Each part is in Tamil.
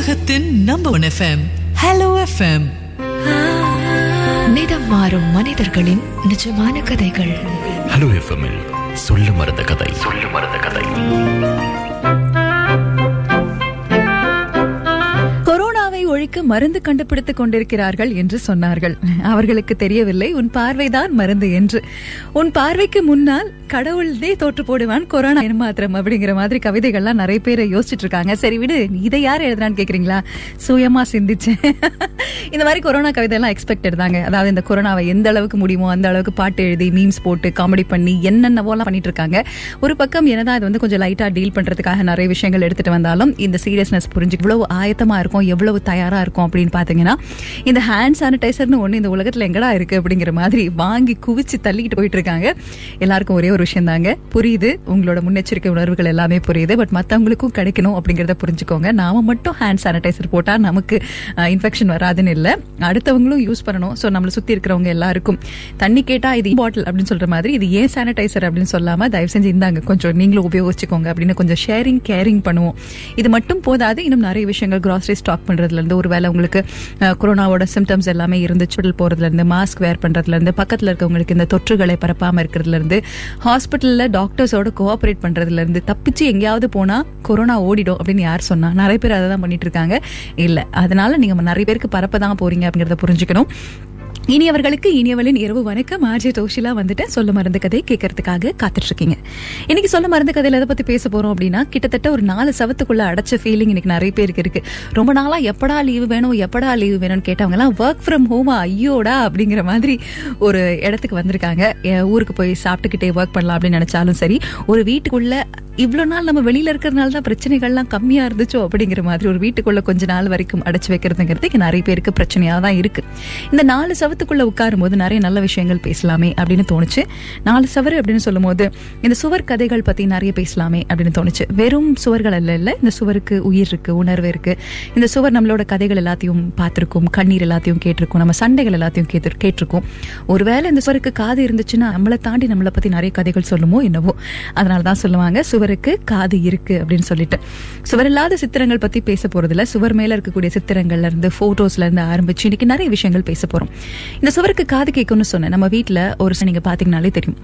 தமிழகத்தின் number one FM hello FM நிறம் மாறும் மனிதர்களின் நிஜமான கதைகள். ஹலோ எஃப்எம்மில் சொல்ல மறந்த கதை. சொல்ல மறந்த கதை. கொரோனாவை ஒழிக்க மருந்து கண்டுபிடித்துக் கொண்டிருக்கிறார்கள் என்று சொன்னார்கள். அவர்களுக்கு தெரியவில்லை. உன் பார்வைதான் மருந்து என்று. உன் பார்வைக்கு முன்னால் கடவுள்தே தோற்று போடுவான் கொரோனா ஏமாத்திரம் அப்படிங்கிற மாதிரி கவிதைகள்லாம் நிறைய பேர் யோசிச்சுட்டு இருக்காங்க சரி விடு இதை யார் எழுதுறான்னு கேக்குறீங்களா? சுயமா சிந்திச்சேன் இந்த மாதிரி கொரோனா கவிதை எல்லாம் எக்ஸ்பெக்டட் தாங்க. அதாவது இந்த கொரோனாவை எந்த அளவுக்கு முடியுமோ அந்த அளவுக்கு பாட்டு எழுதி மீம்ஸ் போட்டு காமெடி பண்ணி என்னென்னவோலாம் பண்ணிட்டு இருக்காங்க ஒரு பக்கம் என்னதான் இது வந்து கொஞ்சம் லைட்டா டீல் பண்றதுக்காக நிறைய விஷயங்கள் எடுத்துட்டு வந்தாலும் இந்த சீரியஸ்னஸ் புரிஞ்சு இவ்வளவு ஆயத்தமா இருக்கும் எவ்வளவு தயாரா இருக்கும் அப்படின்னு பாத்தீங்கன்னா இந்த ஹேண்ட் சானிடைசர்னு ஒண்ணு இந்த உலகத்துல எங்கடா இருக்கு அப்படிங்கிற மாதிரி வாங்கி குவிச்சு தள்ளிக்கிட்டு போயிட்டு இருக்காங்க எல்லாருக்கும் ஒரே ஒரு விஷயம் தாங்க புரியுது. உங்களோட முன்னெச்சரிக்கை உணர்வுகள் எல்லாமே புரியுது. பட் மத்தவங்களுக்கும் கிடைக்கணும் அப்படிங்கறத புரிஞ்சுக்கோங்க. நாம மட்டும் ஹேண்ட் சானிடைசர் போட்டா நமக்கு இன்ஃபெக்ஷன் வராதுன்னு இல்ல. அடுத்தவங்களும் யூஸ் பண்ணணும். சோ நம்மள சுத்தி இருக்கிறவங்க எல்லாருக்கும். தண்ணி கேட்டா இது பாட்டில் அப்படின்னு சொல்ற மாதிரி இது ஏன் சானிடைசர் அப்படின்னு சொல்லாம தயவு செஞ்சு இந்தாங்க. கொஞ்சம் நீங்களும் உபயோகிச்சுக்கோங்க அப்படின்னு கொஞ்சம் ஷேரிங் கேரிங் பண்ணுவோம். இது மட்டும் போதாது. இன்னும் நிறைய விஷயங்கள் கிராசரி ஸ்டாக் பண்றதுல இருந்து ஒருவேளை உங்களுக்கு கொரோனாவோட சிம்டம்ஸ் எல்லாமே இருந்து சுடல் போறதுல இருந்து மாஸ்க் வேர் பண்றதுல இருந்து பக்கத்துல இருக்கவங்களுக்கு இந்த தொற்றுகளை பரப்பாம இருக்கிறதுல இருந்து ஹாஸ்பிட்டல்ல டாக்டர்ஸோட கோஆபரேட் பண்றதுல இருந்து தப்பிச்சு எங்கேயாவது போனா கொரோனா ஓடிடும் அப்படின்னு யார் சொன்னா? நிறைய பேர் அதை தான் பண்ணிட்டு இருக்காங்க. இல்ல அதனால நீங்க நிறைய பேருக்கு பரப்பதான் போறீங்க அப்படிங்கறத புரிஞ்சுக்கணும். இனியவர்களுக்கு இனியவளின் இரவு வணக்கம். ஆர்ஜே தோஷிலா வந்துட்டு சொல்ல மருந்து கதையை கேட்கறதுக்காக காத்துட்டு இருக்கீங்க இன்னைக்கு சொல்ல மருந்து கதையில எதை பத்தி பேச போறோம் அப்படின்னா கிட்டத்தட்ட ஒரு நாலு சவத்துக்குள்ள அடைச்ச ஃபீலிங் இன்னைக்கு நிறைய பேருக்கு இருக்கு. ரொம்ப நாளா எப்படா லீவு வேணும் எப்படா லீவு வேணும்னு கேட்டவங்க எல்லாம் ஒர்க் ஃப்ரம் ஹோமா ஐயோடா! அப்படிங்கிற மாதிரி ஒரு இடத்துக்கு வந்திருக்காங்க. ஊருக்கு போய் சாப்பிட்டுக்கிட்டே ஒர்க் பண்ணலாம் அப்படின்னு நினைச்சாலும் சரி ஒரு வீட்டுக்குள்ள இவ்வளவு நாள் நம்ம வெளியில இருக்கிறதுனால தான் பிரச்சனைகள்லாம் கம்மியா இருந்துச்சோ அப்படிங்கிற மாதிரி ஒரு வீட்டுக்குள்ள கொஞ்ச நாள் வரைக்கும் அடைச்சு வைக்கிறதுங்கிறது நிறைய பேருக்கு பிரச்சனையா தான் இருக்கு. இந்த நாலு சவத்துக்குள்ள உட்காரும் போது நிறைய நல்ல விஷயங்கள் பேசலாமே அப்படின்னு தோணுச்சு. நாலு சவர் அப்படின்னு சொல்லும் போது இந்த சுவர் கதைகள் பத்தி நிறைய பேசலாமே அப்படின்னு தோணுச்சு. வெறும் சுவர்கள் அல்ல இல்ல இந்த சுவருக்கு உயிர் இருக்கு உணர்வு இருக்கு. இந்த சுவர் நம்மளோட கதைகள் எல்லாத்தையும் பார்த்திருக்கும் கண்ணீர் எல்லாத்தையும் கேட்டிருக்கும் நம்ம சண்டைகள் எல்லாத்தையும் கேட்டு கேட்டிருக்கோம். ஒருவேளை இந்த சுவருக்கு காது இருந்துச்சுன்னா நம்மளை தாண்டி நம்மளை பத்தி நிறைய கதைகள் சொல்லுமோ என்னவோ. அதனால தான் சொல்லுவாங்க சுவருக்கு காது இருக்கு அப்படின்னு சொல்லிட்டு. சுவர் இல்லாத சித்திரங்கள் பத்தி பேச போறதுல சுவர் மேல இருக்கக்கூடிய சித்திரங்கள்ல இருந்து போட்டோஸ்ல இருந்து ஆரம்பிச்சு இன்னைக்கு நிறைய விஷயங்கள் பேச போறோம். இந்த சுவருக்கு காது கேட்கும்னு சொன்னேன். நம்ம வீட்டில் ஒரு நீங்கள் நீங்க பாத்தீங்கன்னாலே தெரியும்.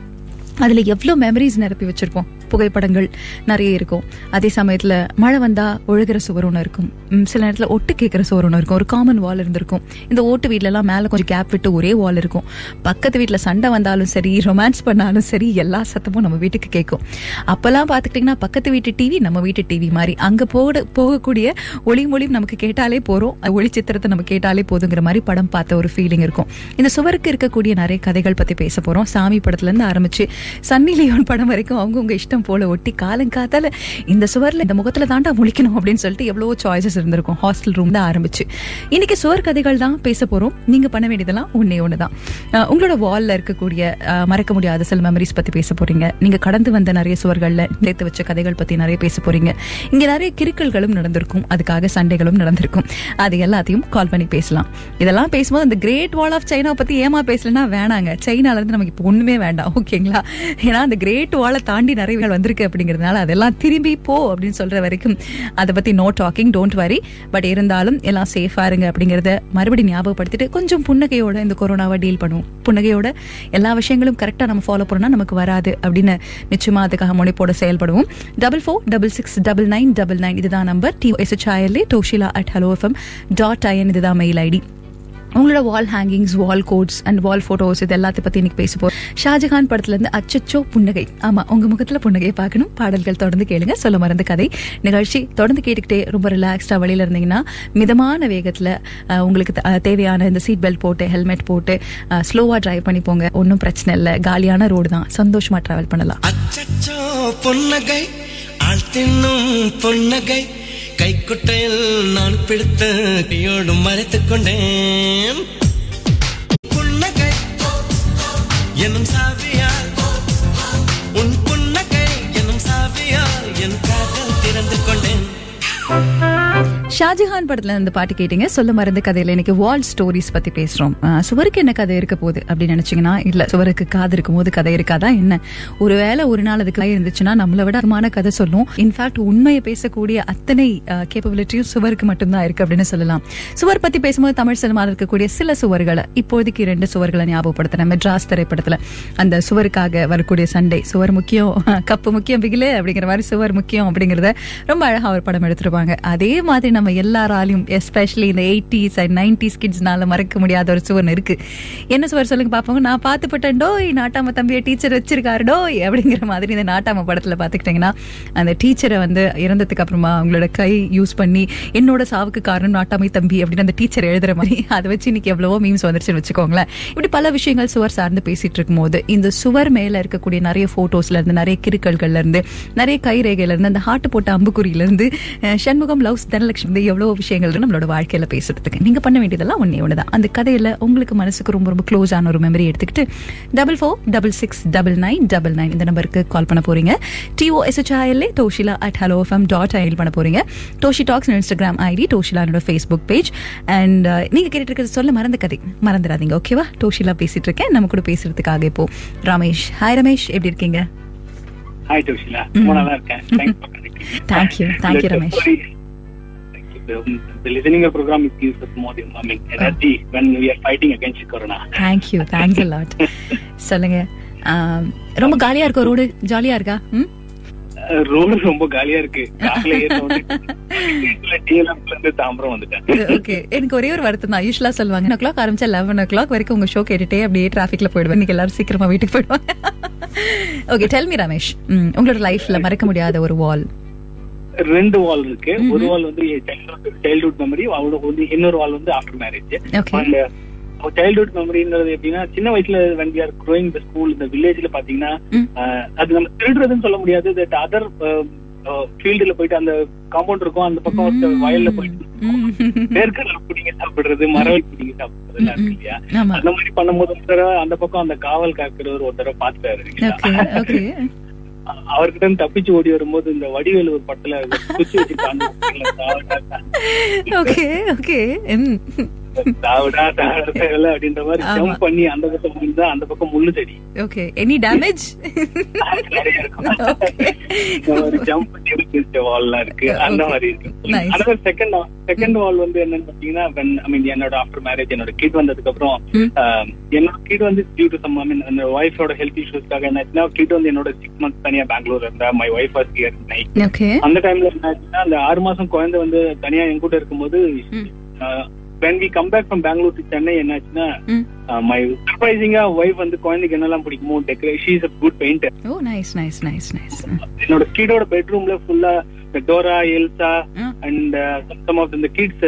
அதுல எவ்வளவு மெமரிஸ் நிரப்பி வச்சிருப்போம். புகைப்படங்கள் நிறைய இருக்கும். அதே சமயத்துல மழை வந்தா ஒழுகிற சுவர் ஒன்று இருக்கும். சில நேரத்துல ஒட்டு கேட்கிற சுவர் ஒன்று இருக்கும். ஒரு காமன் வால் இருந்திருக்கும். இந்த ஓட்டு வீட்ல எல்லாம் மேல கொஞ்சம் கேப் விட்டு ஒரே வால் இருக்கும். பக்கத்து வீட்டில் சண்டை வந்தாலும் சரி ரொமான்ஸ் பண்ணாலும் சரி எல்லா சத்தமும் நம்ம வீட்டுக்கு கேட்கும். அப்பெல்லாம் பாத்துக்கிட்டீங்கன்னா பக்கத்து வீட்டு டிவி நம்ம வீட்டு டிவி மாதிரி. அங்க போட போகக்கூடிய ஒளி மொழி நமக்கு கேட்டாலே போறோம். ஒளி சித்திரத்தை நம்ம கேட்டாலே போதுங்கிற மாதிரி படம் பார்த்த ஒரு ஃபீலிங் இருக்கும். இந்த சுவருக்கு இருக்கக்கூடிய நிறைய கதைகள் பத்தி பேச போறோம். சாமி படத்துல இருந்து ஆரம்பிச்சு சன்னி லியோன் படம் வரைக்கும் அவங்கவுங்க இஷ்டம் போல ஒட்டி காலங்காத்தால இந்த சுவர்ல இந்த முகத்துல தாண்டா முழிக்கணும் அப்படின்னு சொல்லிட்டு எவ்வளோ சாய்ஸஸ் இருந்திருக்கும். ஹாஸ்டல் ரூம் தான் ஆரம்பிச்சு. இன்னைக்கு சுவர் கதைகள் தான் பேச போறோம். நீங்க பண்ண வேண்டியதெல்லாம் ஒன்றே ஒன்று தான் உங்களோட வால்ல இருக்கக்கூடிய மறக்க முடியாத சில மெமரிஸ் பத்தி பேச போறீங்க. நீங்க கடந்து வந்த நிறைய சுவர்கள்ல சேர்த்து வச்ச கதைகள் பத்தி நிறைய பேச போறீங்க. இங்க நிறைய கிறுக்கல்களும் நடந்திருக்கும். அதுக்காக சண்டைகளும் நடந்திருக்கும். அது எல்லாத்தையும் கால் பண்ணி பேசலாம். இதெல்லாம் பேசும்போது அந்த கிரேட் வால் ஆஃப் சைனா பத்தி ஏமா பேசலன்னா வேணாங்க. சைனால இருந்து நமக்கு இப்போ ஒண்ணுமே வேண்டாம். ஓகேங்களா ஏன்னா அந்த கிரேட் வாலை தாண்டி நிறைய வந்திருக்கு அப்படிங்கிறதுனால அதெல்லாம் திரும்பி போ அப்படின்னு சொல்ற வரைக்கும் அதை பத்தி no talking don't worry but இருந்தாலும் எல்லாம் சேஃபா இருங்க அப்படிங்கிறத மறுபடியும் ஞாபகப்படுத்திட்டு கொஞ்சம் புன்னகையோட இந்த கொரோனாவை டீல் பண்ணுவோம். புன்னகையோட எல்லா விஷயங்களும் கரெக்டாக நம்ம ஃபாலோ பண்ணா நமக்கு வராது அப்படின்னு நிச்சயமா அதுக்காக முனைப்போட செயல்படுவோம். Double four double six double nine double nine இதுதான் number T S Toshila at hello FM dot IN இதுதான் மெயில் ஐடி உங்களோட wall hangings wall quotes and wall photos இது எல்லாத்தையும் பத்தி இன்னைக்கு பேச போறோம். ஷாஜகான் படத்துல இருந்து அச்சச்சோ புன்னகை. ஆமா உங்க முகத்துல புன்னகை பார்க்கணும். பாடல்கள் தொடர்ந்து கேளுங்க. சொல்ல மறந்த கதை. நிகழ்ச்சி தொடர்ந்து கேட்டுக்கிட்டே ரொம்ப ரிலாக்ஸ்டா வழியில இருந்தீங்கன்னா மிதமான வேகத்துல உங்களுக்கு த- தேவையான இந்த சீட் பெல்ட் போட்டு ஹெல்மெட் போட்டு ஸ்லோவா டிரைவ் பண்ணி போங்க. ஒன்றும் பிரச்சனை இல்லை. காலியான ரோடு தான். சந்தோஷமா டிராவல் பண்ணலாம். அச்சச்சோ பொன்னகை ஆள் பொன்னகை. கைக்குட்டையில் நான் பிடித்த கையோடு மறைத்துக் கொண்டேன். புன்னகை என்னும் சாவியால் உன் புன்னகை என்னும் சாவியால் என் காதல் திறந்து கொண்டேன். ஷாஜஹான் படத்துல இந்த பாட்டு கேட்டீங்க. சொல்ல மறந்த கதையில இன்னைக்கு வால் ஸ்டோரிஸ் பத்தி பேசுறோம். சுவருக்கு என்ன கதை இருக்க போகுது அப்படின்னு நினைச்சீங்கன்னா இல்ல சுவருக்கு காது இருக்கும் போது கதை இருக்காதா என்ன? ஒருவேளை ஒரு நாள் அதுக்கு கதை இருந்துச்சுன்னா நம்மளை விட அதிகமான கதை சொல்லும். இன்ஃபேக்ட் உண்மையை பேசக்கூடிய அத்தனை கேப்பபிலிட்டியும் சுவருக்கு மட்டும்தான் இருக்கு அப்படின்னு சொல்லலாம். சுவர் பத்தி பேசும்போது தமிழ் சினிமாவில் இருக்கக்கூடிய சில சுவர்களை இப்போதைக்கு ரெண்டு சுவர்களை ஞாபகப்படுத்தின மெட்ராஸ் திரைப்படத்துல அந்த சுவருக்காக வரக்கூடிய சண்டை சுவர் முக்கியம் கப்பு முக்கியம் பிகிலே அப்படிங்கிற மாதிரி சுவர் முக்கியம் அப்படிங்கறத ரொம்ப அழகா ஒரு படம் எடுத்திருப்பாங்க. அதே மாதிரி நம்ம எல்லாராலையும் எஸ்பெஷலி இந்த எயிட்டிஸ் அண்ட் நைன்டிஸ் கிட்ஸ்னால மறக்க முடியாத ஒரு சுவர் இருக்கு. என்ன சுவர் சொல்லுங்க பார்ப்போங்க நான் பார்த்து டோய் நாட்டாம தம்பியை டீச்சர் வச்சிருக்காருடோ அப்படிங்கிற மாதிரி இந்த நாட்டாம படத்துல பாத்துக்கிட்டீங்கன்னா அந்த டீச்சரை வந்து இறந்ததுக்கு அப்புறமா அவங்களோட கை யூஸ் பண்ணி என்னோட சாவுக்கு காரணம் நாட்டாமை தம்பி அப்படின்னு அந்த டீச்சர் எழுதுற மாதிரி அதை வச்சு இன்னைக்கு எவ்வளவோ மீம்ஸ் வந்துருச்சுன்னு வச்சுக்கோங்களேன். இப்படி பல விஷயங்கள் சுவர் சார்ந்து பேசிட்டு இருக்கும்போது இந்த சுவர் மேல இருக்கக்கூடிய நிறைய போட்டோஸ்ல இருந்து நிறைய கிருக்கல்கள்ல இருந்து நிறைய கைரேகையில இருந்து அந்த ஹாட்டு போட்ட அம்புக்குறியில இருந்து சண்முகம் லவ்ஸ் தனலட்சுமி இருந்து எவ்வளவு விஷயங்கள் நம்மளோட வாழ்க்கையில பேசுறதுக்கு நீங்க பண்ண வேண்டியதெல்லாம் ஒன்னே ஒண்ணுதான். அந்த கதையில உங்களுக்கு மனசுக்கு ரொம்ப ரொம்ப க்ளோஸ் ஆன ஒரு மெமரி எடுத்துக்கிட்டு double four double six double nine double nine இந்த நம்பருக்கு கால் பண்ண போறீங்க. T O S H I L A Toshila at hello FM dot ஐல் பண்ண போறீங்க. டோஷி டாக்ஸ் இன்ஸ்டாகிராம் ஐடி டோஷிலானோட ஃபேஸ்புக் பேஜ் அண்ட் நீங்க கேட்டுட்டு சொல்ல மறந்த கதை. மறந்துடாதீங்க ஓகேவா டோஷிலா பேசிட்டு இருக்கேன். நம்ம கூட பேசுறதுக்காக இப்போ ரமேஷ். ஹாய் ரமேஷ் எப்படி இருக்கீங்க? ஹாய் ரொம்ப நல்லா இருக்கேன். Thanks for connecting. The Thank you. Listening of program gives us more I mean, energy when we are fighting against corona. Thank you thanks a lot. சொல்லுங்க. ரொம்ப காலியா இருக்கோ? ரோடு ஜாலியா இருக்கா? ம்? ரோடு ரொம்ப காலியா இருக்கு. ஓகே எனக்கு ஒரே ஒரு வருத்தம் தான். யூஸ்வலா சொல்லுவாங்க ஓ கிளாக் ஆரம்பிச்சா லெவன் ஓ கிளாக் வரைக்கும் உங்க ஷோ கேட்டுட்டே அப்படியே டிராஃபிக்ல போயிடுவேன். இன்னைக்கு எல்லாரும் சீக்கிரமா வீட்டுக்கு போயிடுவாங்க. ஓகே டெல் ரமேஷ் உங்களோட லைஃப்ல மறக்க முடியாத ஒரு வால் ரெண்டு வால் இருக்கு. ஒரு வால் வந்து சைல்ட்ஹுட் மெமரி அவரோட வந்து இன்னொரு வால் வந்து ஆஃப்டர் மேரேஜ். அண்ட் சைல்ட்ஹுட் மெமரின்றது எப்படின்னா சின்ன வயசுல when we are growing the school இந்த வில்லேஜ்ல பாத்தீங்கன்னா. அஹ், அது நம்ம திருடுறதுன்னு சொல்ல முடியாது. தட் அதர் ஃபீல்டுல போயிட்டு அந்த காம்பவுண்ட் இருக்கும் அந்த பக்கம் வயல்ல போயிட்டு வேர்க்கடலை பிடிங்க சாப்பிடுறது மரவள்ளி பிடிங்க சாப்பிடுறது இல்லையா? அந்த மாதிரி பண்ணும்போது ஒரு தடவை அந்த பக்கம் அந்த காவல் காக்கிறவர் ஒரு தடவை பாத்துட்டாரு அவர்கிட்ட தப்பிச்சு ஓடி வரும்போது இந்த வடிவேலு ஒரு படத்துல குச்சி வச்சு ஓகே ஓகே தாவடா தாவடா அப்படின்ற மாதிரி. ஜம்ப் பண்ணி அந்த பக்கம் விழுந்தா அந்த பக்கம் முள்ளு செடி. ஓகே எனி டேமேஜ் நிறைய இருக்கும். ஜம்ப் பண்ணி வச்சிருக்க வால் எல்லாம் இருக்கு. அந்த மாதிரி இருக்கு. அதாவது செகண்ட் செகண்ட் வால் வந்து என்னன்னு பாத்தீங்கன்னா I mean என்னோட ஆஃப்டர் மேரேஜ் என்னோட கிட் வந்ததுக்கு அப்புறம். ஆஹ், என்னோட கிட் வந்து due to some I mean அந்த ஒய்ஃபோட ஹெல்த் இஷ்யூஸ்க்காக என்னாச்சுன்னா கிட் வந்து என்னோட சிக்ஸ் மந்த்ஸ் தனியா பெங்களூர் இருந்தா my wife was here night அந்த டைம்ல என்ன ஆச்சுன்னா அந்த ஆறு மாசம் குழந்தை வந்து தனியா என் கூட இருக்கும்போது ம். When we come back from Bangalore to Chennai என்னாச்சுன்னா ம். சர்ப்ரைசிங்கா ஒய்ஃப் வந்து குழந்தைக்கு என்னெல்லாம் பிடிக்குமோ decorate she is a good painter oh nice nice nice nice என்னோட கிடோட பெட்ரூம்ல ஃபுல்லா Dora Elsa. And some of இந்த கிட்ஸ்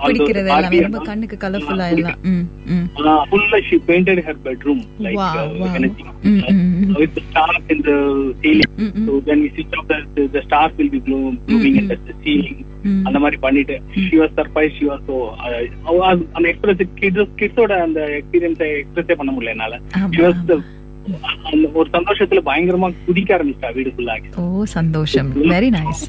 பிடிக்கிறது எல்லாமே ரொம்ப கண்ணுக்கு கலர்ஃபுல்லா எல்லாம் ஃபுல்லா she painted her bedroom like Wow, wow. anything ம், ம், ம். with the stars in the ceiling. ம், ம். so when we switch off அந்த மாதிரி பண்ணிட்டு she was surprise she was so அந்த எக்ஸ்பிரஸ் கிட்ஸ் கிட்ஸோட அந்த எக்ஸ்பீரியன்ஸை எக்ஸ்பிரஸே பண்ண முடியல என்னால. அந்த ஒரு சந்தோஷத்துல பயங்கரமா குதிக்க ஆரம்பிச்சிட்டா வீடுக்குள்ள ஓ சந்தோஷம். வெரி நைஸ்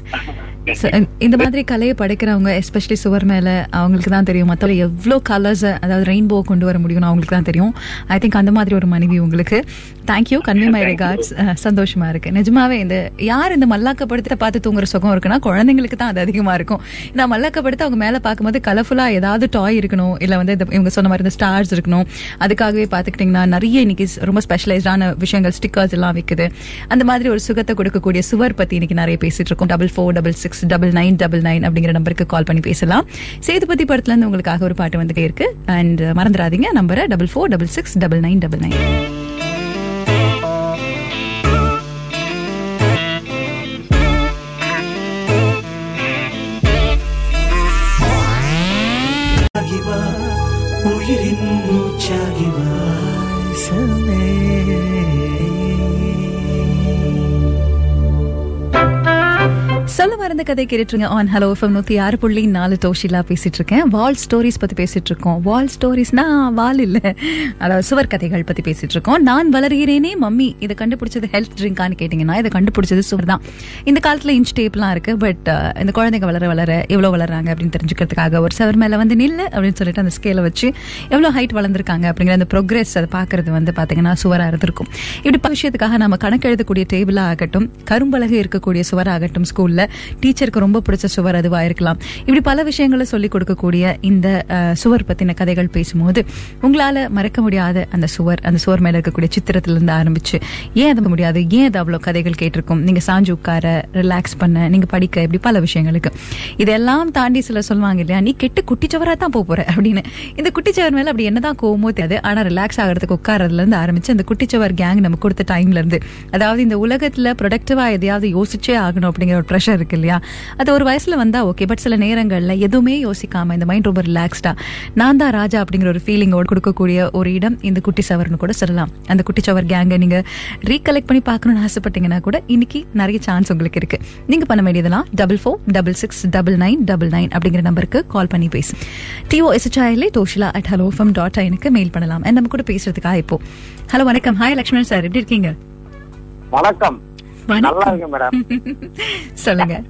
இந்த மாதிரி கலையை படைக்கிறவங்க எஸ்பெஷலி சுவர் மேல அவங்களுக்கு தான் தெரியும். மத்தவங்க எவ்வளோ கலர்ஸ் அதாவது ரெயின்போ கொண்டு வர முடியும்னு அவங்களுக்கு தான் தெரியும். ஐ திங்க் அந்த மாதிரி ஒரு மனைவி உங்களுக்கு. தேங்க்யூ கன்வே மை ரிகார்ட்ஸ் சந்தோஷமா இருக்கு. நிஜமாவே இந்த யார் இந்த மல்லாக்கப்படுத்த பார்த்து தூங்குற சுகம் இருக்குன்னா குழந்தைங்களுக்கு தான் அது அதிகமா இருக்கும். இந்த மல்லாக்கப்படுத்த அவங்க மேல பார்க்கும்போது கலர்ஃபுல்லா ஏதாவது டாய் இருக்கணும் இல்ல வந்து இவங்க சொன்ன மாதிரி இந்த ஸ்டார்ஸ் இருக்கணும். அதுக்காகவே பாத்துக்கிட்டீங்கன்னா நிறைய இன்னைக்கு ரொம்ப ஸ்பெஷலைஸ்டான விஷயங்கள் ஸ்டிக்கர்ஸ் எல்லாம் விக்குது. அந்த மாதிரி ஒரு சுகத்தை கொடுக்கக்கூடிய சுவர் பத்தி இன்னைக்கு நிறைய பேசிட்டு இருக்கோம். Double four double six double nine double nine அப்படிங்கிற நம்பருக்கு கால் பண்ணி பேசலாம். சேதுபதி படத்துல இருந்து உங்களுக்காக ஒரு பாட்டு வந்துட்டே இருக்கு அண்ட் மறந்துடாதீங்க நம்பரை double four double six double nine double nine சொல்ல மறந்த கதை கேட்டுருங்க ஆன் ஹலோ எஃப்எம் நூத்தி ஆறு புள்ளி நாலு டோஷிலா பேசிட்டு இருக்கேன் வால் ஸ்டோரிஸ் பத்தி பேசிட்டு இருக்கோம் வால் ஸ்டோரிஸ்னா வால் இல்ல. அதாவது சுவர் கதைகள் பத்தி பேசிட்டு இருக்கோம் நான் வளர்கிறேனே மம்மி. இதை கண்டுபிடிச்சது ஹெல்த் ட்ரிங்கான்னு கேட்டீங்கன்னா இதை கண்டுபிடிச்சது சுவர் தான். இந்த காலத்துல இன்ச் டேப்லாம் இருக்கு பட் இந்த குழந்தைங்க வளர வளர எவ்வளவு வளர்றாங்க அப்படின்னு தெரிஞ்சுக்கிறதுக்காக ஒரு செவர் மேல வந்து நில்லு அப்படின்னு சொல்லிட்டு அந்த ஸ்கேலை வச்சு எவ்வளவு ஹைட் வளர்ந்துருக்காங்க அப்படிங்கிற அந்த ப்ரோக்ரஸ் அதை பாக்குறது வந்து பாத்தீங்கன்னா சுவரா இருந்திருக்கும். இப்படி விஷயத்துக்காக நம்ம கணக்கு எழுதக்கூடிய டேபிளா ஆகட்டும் கரும்பலகை இருக்கக்கூடிய சுவராகட்டும் ஸ்கூல்ல டீச்சருக்கு ரொம்ப பிடிச்ச சுவர் அதுவா இருக்கலாம். இப்படி பல விஷயங்களை சொல்லிக் கொடுக்கக்கூடிய இந்த சுவர் பத்தின கதைகள் பேசும்போது உங்களால மறக்க முடியாத அந்த சுவர் அந்த சுவர் மேல இருக்கக்கூடிய சித்திரத்துல இருந்து ஆரம்பிச்சு ஏன் அது முடியாது? ஏன் அது அவ்வளவு கதைகள் கேட்டிருக்கும்? நீங்க சாஞ்சு உட்கார ரிலாக்ஸ் பண்ண நீங்க படிக்க இப்படி பல விஷயங்களுக்கு. இதெல்லாம் தாண்டி சிலர் சொல்லுவாங்க இல்லையா நீ கெட்டு குட்டிச்சவரா தான் போக போற அப்படின்னு. இந்த குட்டிச்சவர் மேல அப்படி என்னதான் கோவமோ தெரியாது. ஆனா ரிலாக்ஸ் ஆகிறதுக்கு உட்காரதுல இருந்து ஆரம்பிச்சு அந்த குட்டிச்சவர் கேங் நம்ம கொடுத்த டைம்ல இருந்து அதாவது இந்த உலகத்துல ப்ரொடக்டிவா எதையாவது யோசிச்சே ஆகணும் அப்படிங்கிற ஒரு ப்ரெஷர் இருக்கு. இல்லையா அது ஒரு வயசுல வந்தா ஓகே பட் சில நேரங்கள்ல எதுவுமே யோசிக்காம இந்த மைண்ட் ரொம்ப ரிலாக்ஸ்டா நான் தான் ராஜா அப்படிங்கிற ஒரு ஃபீலிங்கோடு கொடுக்கக்கூடிய ஒரு இடம் இந்த குட்டி சவர்னு கூட சொல்லலாம். அந்த குட்டி சவர் கேங்கை நீங்க ரீகலெக்ட் பண்ணி பார்க்கணும்னு ஆசைப்பட்டீங்கன்னா கூட இன்னைக்கு நிறைய சான்ஸ் உங்களுக்கு இருக்கு. நீங்க பண்ண வேண்டியதெல்லாம் double four double six double nine double nine அப்படிங்கிற நம்பருக்கு கால் பண்ணி பேசு. T O S H I L A Toshila at hello FM dot எனக்கு மெயில் பண்ணலாம். நம்ம கூட பேசுறதுக்காக இப்போ. ஹலோ வணக்கம். ஹாய் லக்ஷ்மண் சார் எப்படி இருக்கீங்க? வணக்கம். நல்லா இருக்கு மேடம். சொல்லுங்க.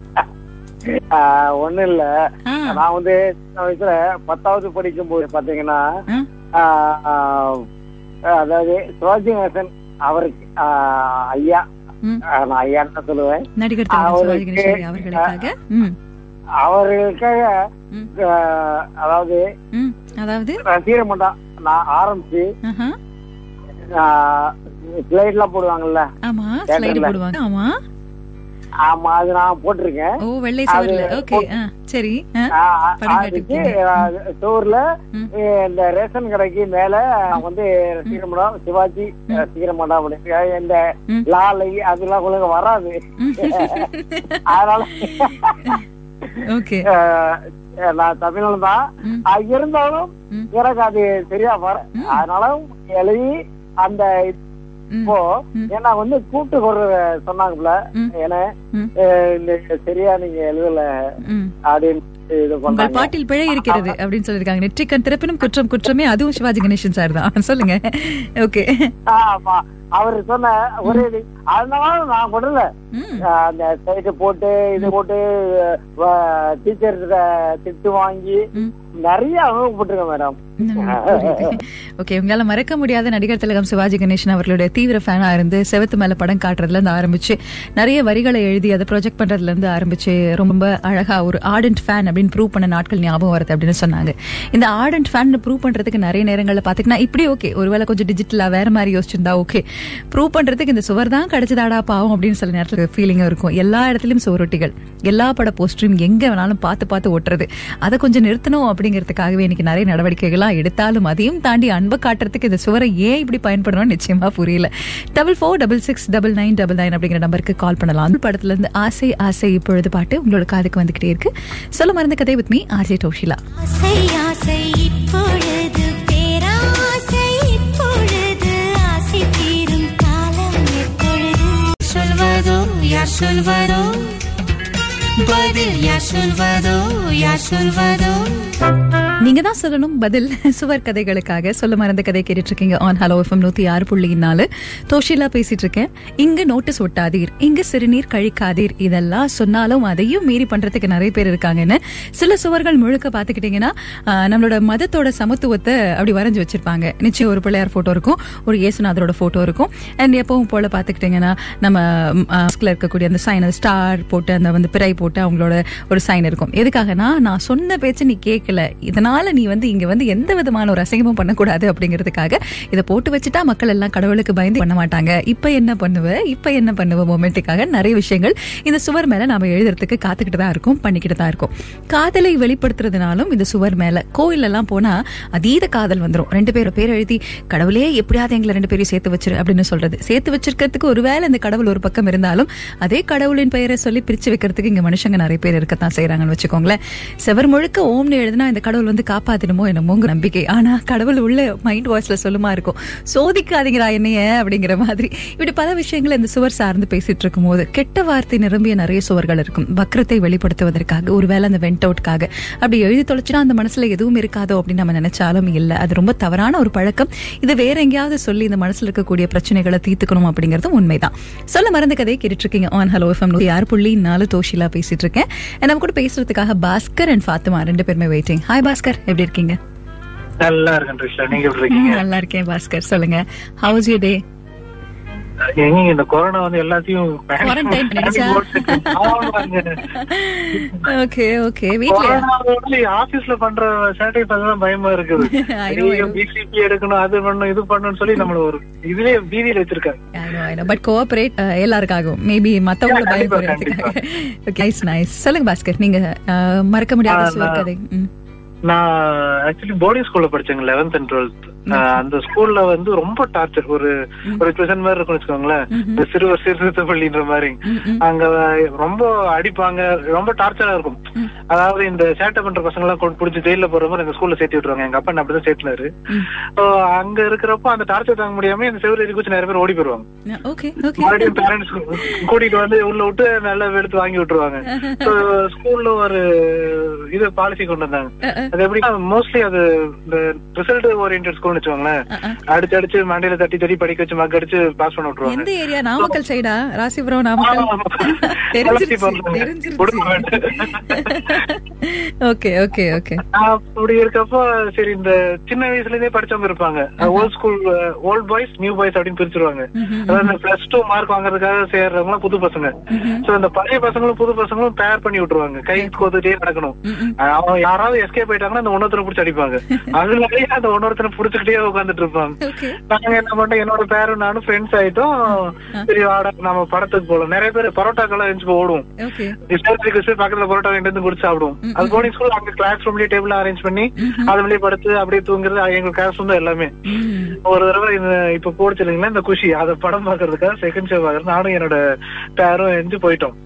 ஆஹ் ஒண்ணும் இல்ல. நான் வந்து சின்ன வயசுல பத்தாவது படிக்கும் போது பாத்தீங்கன்னா அதாவது சிவாஜி கணேசன் அவருக்கு ஐயா. நான் ஐயான்னு சொல்லுவேன். அவருக்கு- அவர்களுக்காக. அதாவது அதாவது? ரசிகர் மன்றம் நான் ஆரம்பிச்சு ஸ்லைட் எல்லாம் போடுவாங்கல்ல? ஆமா ஸ்லைடு. போடுவாங்க. ஆமா. ஆமா அது நான் போட்டிருக்கேன். ஓ வெள்ளை சுவர்ல. ஓகே சரி. அதுக்கு ம். இந்த ரேஷன் கடைக்கு மேல வந்து ரசிகர் மடம் சிவாஜி ரசிகர் மடம் அப்படின்னு. இந்த. லாலை அதெல்லாம் உங்களுக்கு வராது. அதனால நான் தமிழ்ல தான். இருந்தாலும். எனக்கு அது சரியா வர அதனால எழுதி அந்த இப்போ. ஏன்னா வந்து கூட்டு ஒரு சொன்னாங்கல்ல. ஏன்னா சரியா நீங்க எழுதல. அப்படின்னு உங்கள் பாட்டில் பிழை இருக்கிறது அப்படின்னு சொல்லிருக்காங்க நெற்றிக்கண் திறப்பினும் குற்றம் குற்றமே. அதுவும் சிவாஜி கணேசன் சார் தான். சொல்லுங்க. ஓகே. ஆமா. அவர் சொன்ன ஒரே அதனால நான் கொண்டல ம். அந்த சைட்டு போட்டு இது போட்டு டீச்சர் திட்டு வாங்கி. நிறைய அனுபவப்பட்டிருக்கேன் மேடம். ஓகே. உங்களால மறக்க முடியாத நடிகர் திலகம் சிவாஜி கணேசன் அவர்களுடைய தீவிர ஃபேனா இருந்து செவத்து மேல படம் காட்டுறதுல இருந்து ஆரம்பிச்சு நிறைய வரிகளை எழுதி அதை ப்ரொஜெக்ட் பண்றதுல இருந்து ஆரம்பிச்சு ரொம்ப அழகா ஒரு ஆர்டன்ட் ஃபேன் அப்படின்னு ப்ரூவ் பண்ண நாட்கள் ஞாபகம் வருது அப்படின்னு சொன்னாங்க. இந்த ஆர்ட் அண்ட் ஃபேன் ப்ரூவ் பண்றதுக்கு நிறைய நேரங்களில் பாத்தீங்கன்னா இப்படி ஓகே ஒருவேளை கொஞ்சம் டிஜிட்டலா வேற மாதிரி யோசிச்சிருந்தா ஓகே ப்ரூவ் பண்றதுக்கு இந்த சுவர் தான் கிடைச்சதாடா பாவம் அப்படின்னு சில நேரத்தில் ஃபீலிங்கும் இருக்கும். எல்லா இடத்துலயும் சுவரொட்டிகள் எல்லா பட போஸ்டரும் எங்க வேணாலும் பார்த்து பார்த்து ஒட்டுறது. அதை கொஞ்சம் நிறுத்தணும் அப்படிங்கிறதுக்காகவே இன்னைக்கு நிறைய நடவடிக்கைகள்லாம் எடுத்தாலும் அதையும் தாண்டி அன்பை காட்டுறதுக்கு இந்த சுவரை ஏன் இப்படி பயன்படணும்னு நிச்சயமா புரியல. Double four double six double nine double nine அப்படிங்கிற நம்பருக்கு கால் பண்ணலாம். அந்த படத்துல இருந்து ஆசை ஆசை இப்பொழுது பாட்டு உங்களோட காதுக்கு வந்துகிட்டே இருக்கு. சொல்ல மறந்த கதை வித் மீ ஆர்ஜே டோஷிலா சொல்வதோ யார் சொல்வதோ? பதில் யார் சொல்வதோ யார் சொல்வதோ? நீங்க தான் சொல்லணும் பதில். சுவர் கதைகளுக்காக சொல்ல மறந்த கதை கேட்டுட்டு இருக்கீங்க ஆன் ஹலோ எஃப்எம் நூத்தி ஆறு புள்ளி நாலு. தோஷிலா பேசிட்டு இருக்கேன் இங்க நோட்டீஸ் ஒட்டாதீர். இங்க சிறுநீர் கழிக்காதீர். இதெல்லாம் சொன்னாலும் அதையும் மீறி பண்றதுக்கு நிறைய பேர் இருக்காங்கன்னு. சில சுவர்கள் முழுக்க பாத்துக்கிட்டீங்கன்னா நம்மளோட மதத்தோட சமத்துவத்தை அப்படி வரைஞ்சு வச்சிருப்பாங்க. நிச்சயம் ஒரு பிள்ளையார் போட்டோ இருக்கும். ஒரு இயேசுநாதரோட போட்டோ இருக்கும். அண்ட் எப்பவும் போல பாத்துக்கிட்டீங்கன்னா நம்ம மாஸ்க்ல இருக்கக்கூடிய அந்த சைன் ஸ்டார் போட்டு அந்த வந்து பிறை போட்டு அவங்களோட ஒரு சைன் இருக்கும். எதுக்காகனா நான் சொன்ன பேச்சு நீ கேட்கல இதனால நீ வந்து இங்க வந்து எந்த விதமான ஒரு அசிங்கமும் பண்ணக்கூடாது அப்படிங்கிறதுக்காக இதை போட்டு வச்சுட்டா மக்கள் எல்லாம் கடவுளுக்கு பயந்து பண்ண மாட்டாங்க. இப்ப என்ன பண்ணுவ? இப்ப என்ன பண்ணுவ? மொமெண்ட்டுக்காக நிறைய விஷயங்கள் இந்த சுவர் மேல நாம எழுதுறதுக்கு காத்துக்கிட்டு தான் இருக்கும் பண்ணிக்கிட்டு தான் இருக்கும். காதலை வெளிப்படுத்துறதுனாலும் இந்த சுவர் மேல. கோயில் எல்லாம் போனா அதீத காதல் வந்துரும். ரெண்டு பேரும் பேர் எழுதி கடவுளே எப்படியாவது எங்களை ரெண்டு பேரையும் சேர்த்து வச்சிரு அப்படின்னு சொல்றது. சேர்த்து வச்சிருக்கிறதுக்கு ஒருவேளை இந்த கடவுள் ஒரு பக்கம் இருந்தாலும் அதே கடவுளின் பெயரை சொல்லி பிரிச்சு வைக்கிறதுக்கு இங்க மனுஷன் மனுஷங்க நிறைய பேர் இருக்கத்தான் செய்யறாங்கன்னு வச்சுக்கோங்களேன். செவர் முழுக்க ஓம்னு எழுதுனா இந்த கடவுள் வந்து காப்பாத்தினுமோ என்னமோங்க நம்பிக்கை. ஆனா கடவுள் உள்ள மைண்ட் வாய்ஸ்ல சொல்லுமா இருக்கும். சோதிக்காதீங்கடா என்னைய அப்படிங்கிற மாதிரி. இப்படி பல விஷயங்கள் இந்த சுவர் சார்ந்து பேசிட்டு இருக்கும்போது கெட்ட வார்த்தை நிரம்பிய நிறைய சுவர்கள் இருக்கும். வக்கரத்தை வெளிப்படுத்துவதற்காக ஒருவேளை அந்த வெண்ட் அவுட்காக அப்படி எழுதி தொலைச்சுனா அந்த மனசுல எதுவும் இருக்காதோ அப்படின்னு நம்ம நினைச்சாலும் இல்லை. அது ரொம்ப தவறான ஒரு பழக்கம். இது வேற எங்கேயாவது சொல்லி இந்த மனசுல இருக்கக்கூடிய பிரச்சனைகளை தீர்த்துக்கணும் அப்படிங்கறதும் உண்மைதான். சொல்ல மறந்த கதையை கேட்டுட்டு இருக்கீங்க. ஆன் ஹலோ எஃப்எம் யார் புள்ளி நாலு தோஷிலா பேசிட்டு இருக்கேன் நம்ம கூட பேசுறதுக்காக பாஸ்கர் அண்ட் ஃபாத்திமா ரெண்டு பேருமே வெயிட்டிங் ஹாய் பாஸ்கர். எப்படி இருக்கீங்க? நல்லா இருக்கேன் நல்லா இருக்கேன் பாஸ்கர். சொல்லுங்க. ஹவுஸ் யூ டே எங்க இந்த கொரோனா வந்து எல்லாத்தையும். ஓகே ஓகே வந்து ஆபீஸ்ல பண்ற சானிடைசர் தான் பயமா இருக்குது. பிசிபி எடுக்கணும் அது பண்ணணும் இது பண்ணணும்னு சொல்லி நம்மள ஒரு இதுலயே பீதியில வச்சிருக்காங்க. பட் கோஆபரேட் எல்லாருக்காகவும். மேபி மத்தவங்கள போறதுக்காக ஓகே நைஸ் நைஸ் சொல்லுங்க பாஸ்கர். நீங்க அஹ், மறக்க முடியாத. நான் ஆக்சுவலி போர்டிங் ஸ்கூல்ல படிச்சேங்க லெவன்த் அண்ட் டுவெல்த் அந்த ஸ்கூல்ல வந்து ரொம்ப டார்ச்சர் ஒரு ஒரு பிரசன் மாதிரி இருக்கும்னு வச்சுக்கோங்களேன். இந்த சிறுவர் சீர்திருத்த பள்ளின்ற மாதிரி. அங்க ரொம்ப அடிப்பாங்க. ரொம்ப டார்ச்சரா இருக்கும். அதாவது இந்த சேட்டை பண்ற பசங்க எல்லாம் பிடிச்சி ஜெயில போற மாதிரி இந்த ஸ்கூல்ல சேர்த்து விட்டுருவாங்க. எங்க அப்பா அப்படிதான் சேர்த்துனாரு. அங்க இருக்கிறப்போ அந்த டார்ச்சர் தாங்க முடியாம இந்த செவ்வறு எரிக்குச்சு நிறைய பேர் ஓடி போயிருவாங்க மறுபடியும் பேரண்ட்ஸ் கூட்டிட்டு வந்து உள்ள விட்டு நல்லா எடுத்து வாங்கி விட்டுருவாங்க. ஸ்கூல்ல ஒரு இது பாலிசி கொண்டு வந்தாங்க. அது எப்படி மோஸ்ட்லி அது ரிசல்ட் ஓரியன்டட் ஸ்கூல்னு வச்சுக்கோங்களேன். அடிச்சு அடிச்சு மண்டையில தட்டி தட்டி படிக்க வச்சு மக்க அடிச்சு பாஸ் பண்ண விட்டுருவாங்க. எந்த ஏரியா நாமக்கல் சைடா Rasipuram Namakkal? Okay okay okay. அப்படி இருக்கப்போ சரி இந்த சின்ன வயசுல இருந்தே படிச்சவங்க இருப்பாங்க. Old school old boys new boys அப்படின்னு பிரிச்சிருவாங்க. அதாவது பிளஸ் டூ மார்க் வாங்குறதுக்காக சேர்றவங்க புது பசங்க. சோ இந்த பழைய பசங்களும் புது பசங்களும் பேர் பண்ணி விட்டுருவாங்க. கை கோத்துட்டே நடக்கணும். அவன் யாராவது எஸ்கேப் போயிட்டாங்கன்னா அந்த ஒன்னொருத்தரை பிடிச்சி அடிப்பாங்க. அதனாலயே அந்த ஒன்னொருத்தரை புடிச்சுக்கிட்டே உட்காந்துட்டு இருப்பாங்க ஓகே நாங்க என்ன பண்ணோம் என்னோட பேரும் நானும் ஃப்ரெண்ட்ஸ் ஆயிட்டோம். சரி வாடா நம்ம படத்துக்கு போலாம். நிறைய பேர் பரோட்டாக்கெல்லாம் எழுந்து ஓடுவோம். பக்கத்துல பரோட்டா ரெண்டு இருந்து குடிச்சு சாப்பிடுவோம். அது போர்டிங் ஸ்கூல் அங்க கிளாஸ் ரூம்லயே டேபிள் அரேஞ்ச் பண்ணி அதுலயே படுத்து அப்படியே தூங்குறது எங்க கிளாஸ் ரூம் தான் எல்லாமே. ஒரு தடவை இப்ப போடுச்சு இல்லைங்களா இந்த குஷி அத படம் பாக்குறதுக்காக செகண்ட் ஷோ பாக்குறது நானும் என்னோட பேரும் எஞ்சி போயிட்டோம்.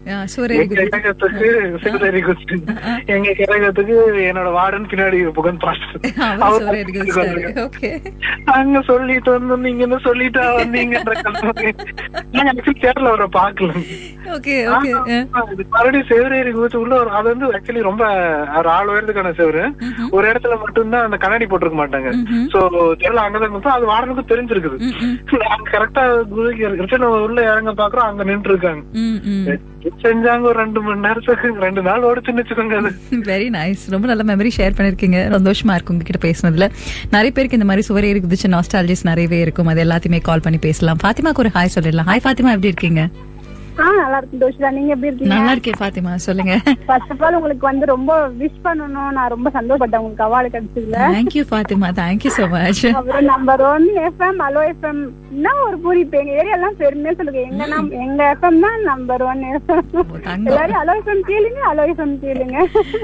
எங்க கிழக்கத்துக்கு என்னோட வார்டன் பின்னாடி புகழ் பாஸ்டர். சுவர் அங்க சொல்லிட்டு வந்து நீங்க என்ன சொல்லிட்டா வந்தீங்கன்ற கல்வி நாங்க ஆக்சுவலி தேட்டர்ல வர பாக்கல. ஓகே ஓகே இது மறுபடியும் செவரேறி குதிச்சு உள்ள அது வந்து ஆக்சுவலி ரொம்ப ஒரு ஆள் உயரத்துக்கான செவரு. ஒரு இடத்துல மட்டும்தான் அந்த கண்ணாடி போட்டிருக்க மாட்டாங்க. சோ தெரியல அங்கதான் குதிச்சா அது வாடனுக்கும் தெரிஞ்சிருக்குது. நாங்க கரெக்டா ரிட்டர்ன் உள்ள இறங்க பாக்குறோம் அங்க நின்று இருக்காங்க செஞ்சாங்க ஒரு ரெண்டு மணி நேரத்துக்கு. ரெண்டு நாள் ஓடிச்சுன்னு வச்சுக்கோங்க வெரி நைஸ் ரொம்ப நல்ல மெமரி ஷேர் பண்ணிருக்கீங்க. சந்தோஷமா இருக்கு உங்ககிட்ட பேசுனதுல. நிறைய பேருக்கு இந்த மாதிரி சுவரே இருக்குதுச்சு. நாஸ்டாலஜிஸ் நிறையவே இருக்கும். அது எல்லாத்தையுமே கால் பண்ணி பேசலாம். ஃபாத்திமாக்கு ஒரு ஹாய் சொல்லிடலாம். ஹாய் ஃபாத்திமா எப்படி இருக்கீங்க? நல்லா இருக்கு தோஷிதா நீங்க எப்படி இருக்கீங்க? நல்லா இருக்கேன் ஃபாத்திமா. சொல்லுங்க. ஃபர்ஸ்ட் ஆஃப் ஆல் உங்களுக்கு வந்து ரொம்ப விஷ் பண்ணணும். நான் ரொம்ப சந்தோஷப்பட்டேன். உங்களுக்கு award கிடைச்சதுல thank you Fathima. Thank you so much அப்புறம் number one FM hello FM என்ன ஒரு பூரிப்பு எங்க ஏரியா எல்லாம் பெருமையா சொல்லுங்க. எங்க நம் எங்க எஃப்எம் தான் நம்பர் ஒன் எஃப்எம் தங்கம். எல்லாரும் அலோ எஃப்எம் கேளுங்க அலோ எஃப்எம் கேளுங்க.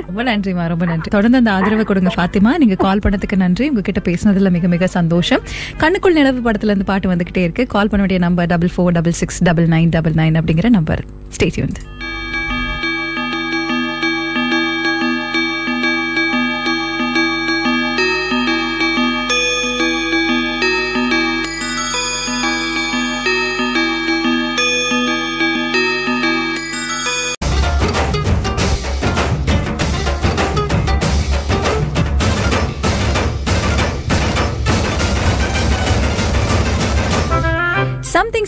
ரொம்ப நன்றிமா ரொம்ப நன்றி. தொடர்ந்து அந்த ஆதரவை கொடுங்க ஃபாத்திமா. நீங்க கால் பண்ணதுக்கு நன்றி. உங்ககிட்ட பேசுனதுல மிக மிக சந்தோஷம். கண்ணுக்குள் நிலவு படத்துல இருந்து பாட்டு வந்துகிட்டே இருக்கு. கால் பண்ண வேண்டிய number double four double six double nine double nine அப்படிங்கிற நம்பர் ஸ்டேட்யூன்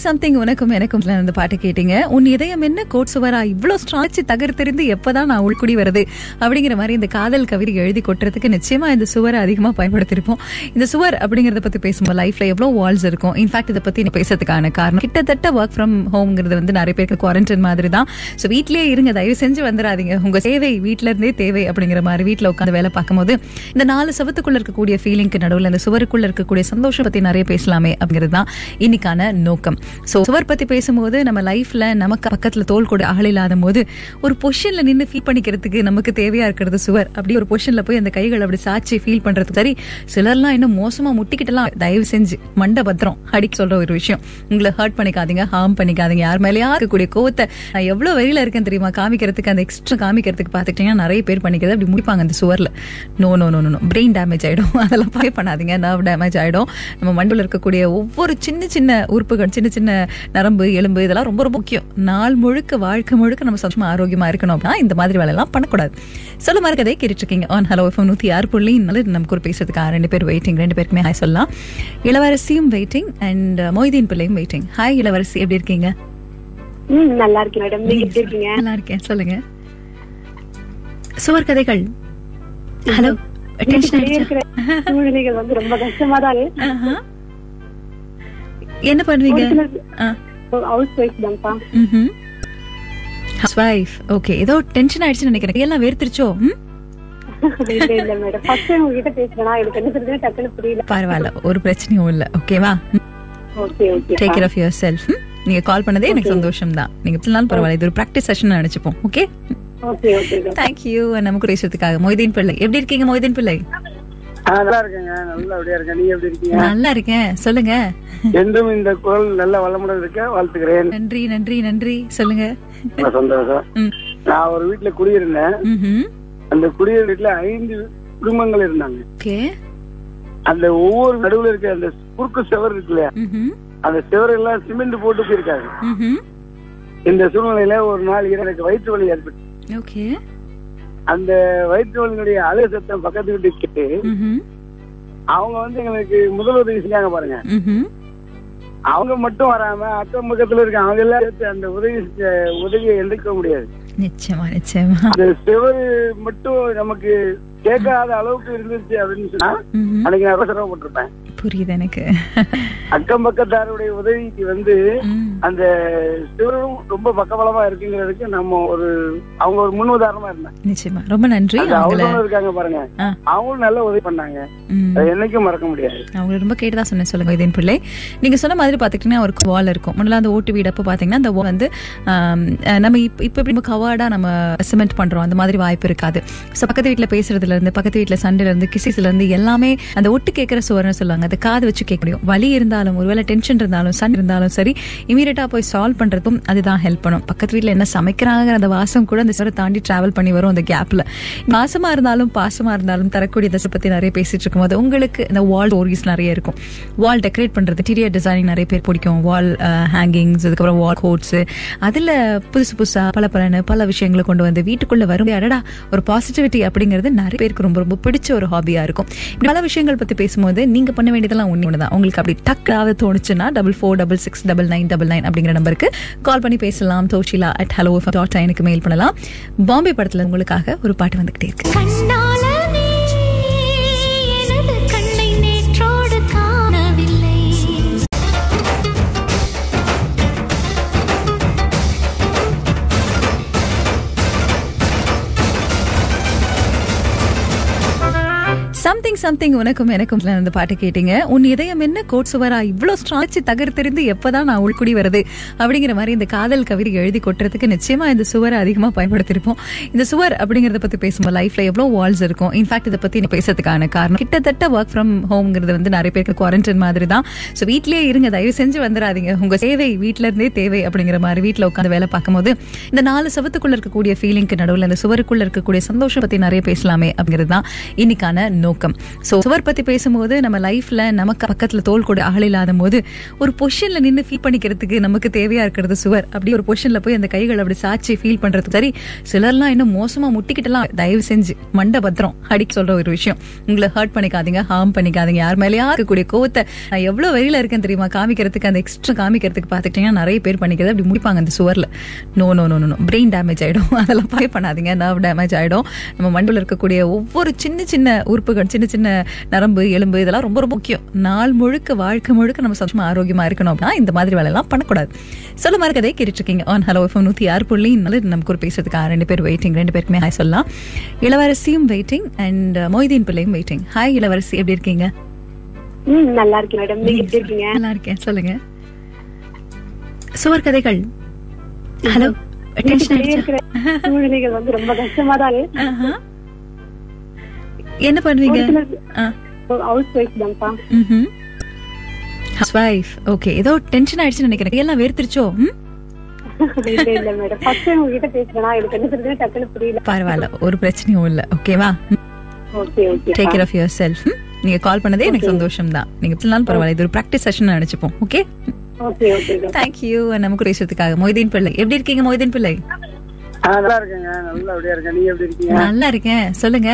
சம்திங் உனக்கும் எனக்கும் அந்த பாட்டு கேட்டீங்க. உன் இதயம் என்ன கோட் சுவரா? இவ்வளவு ஸ்ட்ராச்சு தகர்த்தெறிந்து எப்பதான் நான் உள்குடி வருது? அப்படிங்கிற மாதிரி இந்த காதல் கவிதை எழுதி கொட்டுறதுக்கு நிச்சயமா இந்த சுவரை அதிகமா பயன்படுத்திருப்போம் இந்த சுவர் அப்படிங்கறத பத்தி பேசும்போது லைஃப்ல எவ்வளவு வால்ஸ் இருக்கும்? இன்ஃபேக்ட் இதை பத்தி நான் பேசுறதுக்கான காரணம். கிட்டத்தட்ட ஒர்க் ஃப்ரம் ஹோம்ங்கிறது வந்து நிறைய பேருக்கு குவாரண்டைன் மாதிரி தான் ஸோ வீட்லயே இருங்க தயவு செஞ்சு வந்துடாதீங்க. உங்க தேவை வீட்ல இருந்தே தேவை அப்படிங்கிற மாதிரி வீட்டில் உட்காந்து வேலை பார்க்கும்போது இந்த நாலு சவத்துக்குள்ள இருக்கக்கூடிய ஃபீலிங்க்கு நடுவில் இந்த சுவருக்குள்ள இருக்கக்கூடிய சந்தோஷம் பத்தி நிறைய பேசலாமே அப்படிங்கிறது தான் இன்னைக்கான நோக்கம். ஸோ சுவர் பத்தி பேசும்போது நம்ம லைஃப்ல நமக்கு பக்கத்துல தோல் கூட அகலில்லாத இல்லாத போது ஒரு பொஷனில் நின்று ஃபீல் பண்ணிக்கிறதுக்கு நமக்கு தேவையா இருக்கிறது சுவர். அப்படி ஒரு பொஷனில் போய் அந்த கைகள் அப்படி சாட்சி ஃபீல் பண்ணுறது சரி சிலர்லாம் இன்னும் மோசமா முட்டிக்கிட்டலாம் தயவு செஞ்சு மண்ட பத்திரம் அடிக்க சொல்ற ஒரு விஷயம். உங்களை ஹர்ட் பண்ணிக்காதீங்க ஹார்ம் பண்ணிக்காதீங்க. யார் மேலேயா இருக்கக்கூடிய கோவத்தை நான் எவ்வளவு வெளியில இருக்கேன் தெரியுமா? காமிக்கிறதுக்கு அந்த எக்ஸ்ட்ரா காமிக்கிறதுக்கு பார்த்துக்கிட்டீங்கன்னா நிறைய பேர் பண்ணிக்கிறது அப்படி முடிப்பாங்க அந்த சுவர்ல. No no no no brain damage ஆயிடும். அதெல்லாம் பய பண்ணாதீங்க. நர்வ் டேமேஜ் ஆயிடும். நம்ம மண்டல இருக்கக்கூடிய ஒவ்வொரு சின்ன சின்ன உறுப்புகள் சின்ன சின்ன நரம்பு எலும்பு இதெல்லாம் ரொம்ப ரொம்ப முக்கியம். நாள் முழுக்க வாழ்க்கை முழுக்க நம்ம சந்தோஷமா ஆரோக்கியமா இருக்கணும் அப்படின்னா இந்த மாதிரி வேலையெல்லாம் பண்ணக்கூடாது. சொல்ல மாதிரி கதையை கேட்டுட்டு இருக்கீங்க ஆன் ஹலோ எஃப்எம் நூத்தி ஆறு புள்ளி நல்ல நமக்கு ஒரு பேசுறதுக்கு ரெண்டு பேர் வெயிட்டிங் ரெண்டு பேருக்குமே ஹாய் சொல்லலாம். இளவரசியும் வெயிட்டிங் அண்ட் மொய்தீன் பிள்ளையும் வெயிட்டிங் ஹாய் இளவரசி. எப்படி இருக்கீங்க? ம் நல்லா இருக்கேன் மேடம். நீங்க எப்படி இருக்கீங்க? நல்லா இருக்கேன். சொல்லுங்க. சுவர் கதைகள். ஹலோ டென்ஷன் சூழ்நிலைகள் வந்து ரொம்ப கஷ்டமா தான் என்ன பண்ணுவீங்க? ஹவுஸ் ஒய்ஃப் தான்ப்பா ஹவுஸ் வைஃப் ஓகே ஏதோ டென்ஷன் ஆயிடுச்சுன்னு நினைக்கிறேன். எல்லாம் வேர்த்திருச்சோ? பரவாயில்ல. ஒரு பிரச்சனையும் இல்ல. ஓகேவா okay okay take care of yourself நீங்க கால் பண்ணதே எனக்கு சந்தோஷம் தான். நீங்க நாளும் பரவாயில்ல. இது ஒரு ப்ராக்டிஸ் செஷன் நினைச்சுப்போம். ஓகே தேங்க்யூ நமக்கு பேசுறதுக்காக. மொய்தீன் பிள்ளை. எப்படி இருக்கீங்க மொய்தீன் பிள்ளை? நல்லா இருக்கேங்க. நல்லா அப்படியே இருக்கேன். நீங்க எப்படி இருக்கீங்க? நல்லா இருக்கேன். சொல்லுங்க. என்றும் இந்த குரல் நல்ல வளமுடன் இருக்க வாழ்த்துக்கிறேன் நன்றி நன்றி நன்றி. சொல்லுங்க. சந்தோஷம். நான் ஒரு வீட்டுல குடியிருந்தேன். அந்த குடியிருந்த வீட்டுல ஐந்து குடும்பங்கள் இருந்தாங்க. அந்த ஒவ்வொரு நடுவுல இருக்க அந்த குறுக்கு செவர் இருக்கு இல்லையா. அந்த செவர் எல்லாம் சிமெண்ட் போட்டு போயிருக்காங்க. இந்த சூழ்நிலையில ஒரு நாள் எனக்கு வயிற்று வலி ஏற்பட்டு அந்த வயிற்று வலியினுடைய சத்தம் பக்கத்து வீட்டுக்கு கேட்டு. அவங்க வந்து எங்களுக்கு முதல் உதவி செஞ்சாங்க பாருங்க. அவங்க மட்டும் வராம அக்கம் பக்கத்துல இருக்க அவங்க எல்லாம் சேர்த்து அந்த உதவி உதவியை எந்திரிக்க முடியாது நிச்சயமா நிச்சயமா அந்த செவரு மட்டும் நமக்கு கேட்காத அளவுக்கு இருந்துச்சு அப்படின்னு சொன்னா. அன்னைக்கு நான் சிரமப்பட்டிருப்பேன். புரியுது எனக்கு. அக்கம் பக்கத்தாருடைய உதவிக்கு வந்து. அந்த சிவரும் ரொம்ப பக்கபலமா இருக்குங்கிறதுக்கு நம்ம ஒரு அவங்க ஒரு முன் உதாரணமா இருந்தாங்க நிச்சயமா. ரொம்ப நன்றி. அவங்களும் இருக்காங்க பாருங்க. அவங்களும் நல்ல உதவி பண்ணாங்க. அதை என்னைக்கும் மறக்க முடியாது. அவங்கள ரொம்ப கேட்டுதான் சொன்னேன் சொல்லுங்க இதன் பிள்ளை. நீங்க சொன்ன மாதிரி பாத்துக்கிட்டீங்கன்னா ஒரு வால் இருக்கும். முன்னாடி அந்த ஓட்டு வீடு அப்போ பாத்தீங்கன்னா அந்த வந்து நம்ம இப்ப இப்ப எப்படி கவாடா நம்ம சிமெண்ட் பண்றோம். அந்த மாதிரி வாய்ப்பு இருக்காது. பக்கத்து வீட்டுல பேசுறதுல இருந்து பக்கத்து வீட்டுல சண்டையில இருந்து கிசிஸ்ல இருந்து எல்லாமே அந்த ஒட்டு கேட்குற சுவர்னு சொல்லுவாங்க. அந்த காது வச்சு கேட்க முடியும். வலி இருந்தாலும் ஒருவேளை டென்ஷன் இருந்தாலும் சண்டை இருந்தாலும் சரி இமீடியட்டா போய் சால்வ் பண்றதும் அதுதான் ஹெல்ப் பண்ணும். பக்கத்து வீட்டுல என்ன சமைக்கிறாங்க அந்த வாசம் கூட அந்த சுவரை தாண்டி டிராவல் பண்ணி வரும் அந்த கேப்ல மாசமா இருந்தாலும் பாசமா இருந்தாலும் தரக்கூடிய தசை பத்தி நிறைய பேசிட்டு இருக்கும்போது உங்களுக்கு இந்த வால் ஸ்டோரிஸ் நிறைய இருக்கும். வால் டெக்கரேட் பண்றது இன்டீரியர் டிசைனிங் நிறைய பேர் பிடிக்கும். வால் ஹேங்கிங்ஸ் uh, அதுக்கப்புறம் வால் கோட்ஸ் அதுல புதுசு புதுசா பல பலன்னு பல விஷயங்களை கொண்டு வந்து வீட்டுக்குள்ள வரும் அடடா ஒரு பாசிட்டிவிட்டி அப்படிங்கிறது நிறைய பேருக்கு ரொம்ப ரொம்ப பிடிச்ச ஒரு ஹாபியா இருக்கும். பல விஷயங்கள் பத்தி பேசும்போது நீங்க பண்ண வேண்டியதெல்லாம் ஒண்ணு ஒண்ணுதான். உங்களுக்கு அப்படி டக்காவது தோணுச்சுன்னா double four double six double nine double nine அப்படிங்கிற நம்பருக்கு கால் பண்ணி பேசலாம். தோஷிலா அட் ஹலோ டாட் எனக்கு மெயில் பண்ணலாம். பாம்பே படத்துல உங்களுக்காக ஒரு பாட்டு வந்துகிட்டே இருக்கு. சம்திங் சம்திங் உனக்கும் எனக்கும் அந்த பாட்டு கேட்டீங்க. உன் இதயம் என்ன கோட் சுவரா? இவ்வளோ ஸ்ட்ராச்சு தகர்த்தெறிந்து எப்போதான் நான் உள்குடி வருது அப்படிங்கிற மாதிரி இந்த காதல் கவிதை எழுதி கொட்டுறதுக்கு நிச்சயமா இந்த சுவரை அதிகமாக பயன்படுத்திருப்போம் இந்த சுவர் அப்படிங்கிறத பற்றி பேசும்போது லைஃப்ல எவ்வளோ வால்ஸ் இருக்கும். இன்ஃபேக்ட் இதை பற்றி பேசுறதுக்கான காரணம் கிட்டத்தட்ட ஒர்க் ஃப்ரம் ஹோம்ங்கிறது வந்து நிறைய பேருக்கு குவாரண்டைன் மாதிரி தான் ஸோ வீட்லேயே இருங்க தயவு செஞ்சு வந்துடாதீங்க. உங்க சேவை வீட்ல இருந்தே தேவை அப்படிங்கிற மாதிரி வீட்டில் உட்காந்து வேலை பார்க்கும்போது இந்த நாலு சவத்துக்குள்ள இருக்கக்கூடிய ஃபீலிங்க்கு நடுவில் இந்த சுவருக்குள்ள இருக்கக்கூடிய சந்தோஷம் பற்றி நிறைய பேசலாமே அப்படிங்கிறது தான் இன்னைக்கான நோக்கம். ஸோ சுவர் பத்தி பேசும்போது நம்ம லைஃப்ல நமக்கு பக்கத்துல தோல் கூட ஆள் இல்லாத போது ஒரு பொஷனில் நின்று ஃபீல் பண்ணிக்கிறதுக்கு நமக்கு தேவையா இருக்கிறது சுவர். அப்படி ஒரு பொஷனில் போய் அந்த கைகள் அப்படி சாட்சி ஃபீல் பண்ணுறது சரி சிலர்லாம் இன்னும் மோசமா முட்டிக்கிட்டலாம் தயவு செஞ்சு மண்ட பத்திரம் அடிக்க சொல்ற ஒரு விஷயம். உங்களை ஹர்ட் பண்ணிக்காதீங்க ஹார்ம் பண்ணிக்காதீங்க. யார் மேலேயா இருக்கக்கூடிய கோவத்தை நான் எவ்வளவு வெளியில் இருக்கேன் தெரியுமா? காமிக்கிறதுக்கு அந்த எக்ஸ்ட்ரா காமிக்கிறதுக்கு பார்த்துக்கிட்டீங்கன்னா நிறைய பேர் பண்ணிக்கிறது அப்படி முடிப்பாங்க அந்த சுவர்ல. No no no no brain damage ஆயிடும். அதெல்லாம் பய பண்ணாதீங்க. நர்வ் டேமேஜ் ஆயிடும். நம்ம மண்டல இருக்கக்கூடிய ஒவ்வொரு சின்ன சின்ன உறுப்புகள் சின்ன சின்ன நரம்பு எலும்பு இதெல்லாம் ரொம்ப ரொம்ப முக்கியம். நாள் முழுக்க வாழ்க்கை முழுக்க நம்ம சந்தோஷமா ஆரோக்கியமா இருக்கணும் அப்படின்னா இந்த மாதிரி வேலையெல்லாம் பண்ணக்கூடாது. சொல்ல மாதிரி கதையை கேட்டுட்டு இருக்கீங்க ஆன் ஹலோ எஃப்எம் நூத்தி ஆறு புள்ளி நல்ல நமக்கு ஒரு பேசுறதுக்காக ரெண்டு பேர் வெயிட்டிங் ரெண்டு பேருக்குமே ஹாய் சொல்லலாம். இளவரசியும் வெயிட்டிங் அண்ட் மொய்தீன் பிள்ளையும் வெயிட்டிங் ஹாய் இளவரசி. எப்படி இருக்கீங்க? நல்லா இருக்கேன் மேடம். நீங்க எப்படி இருக்கீங்க? நல்லா இருக்கேன். சொல்லுங்க. சுவர் கதைகள். ஹலோ டென்ஷன் சூழ்நிலைகள் வந்து ரொம்ப கஷ்டமா தான் என்ன பண்ணுவீங்க? ஹவுஸ் ஒய்ஃப் தான்ப்பா. ஹவுஸ் வைஃப் ஓகே ஏதோ டென்ஷன் ஆயிடுச்சுன்னு நினைக்கிறேன். எல்லாம் வேர்த்திருச்சோ? பரவாயில்ல. ஒரு பிரச்சனையும் இல்ல. ஓகேவா okay okay take care of yourself நீங்க கால் பண்ணதே எனக்கு சந்தோஷம் தான். நீங்க நாள் பரவாயில்ல. இது ஒரு ப்ராக்டிஸ் செஷன் நினைச்சுப்போம். ஓகே தேங்க்யூ நமக்கு பேசுறதுக்காக மொய்தீன் பிள்ளை. எப்படி இருக்கீங்க மொய்தீன் பிள்ளை? நல்லா இருக்கேங்க நல்லா அப்படியே இருக்கேன். நீங்க எப்படி இருக்கீங்க? நல்லா இருக்கேன் சொல்லுங்க.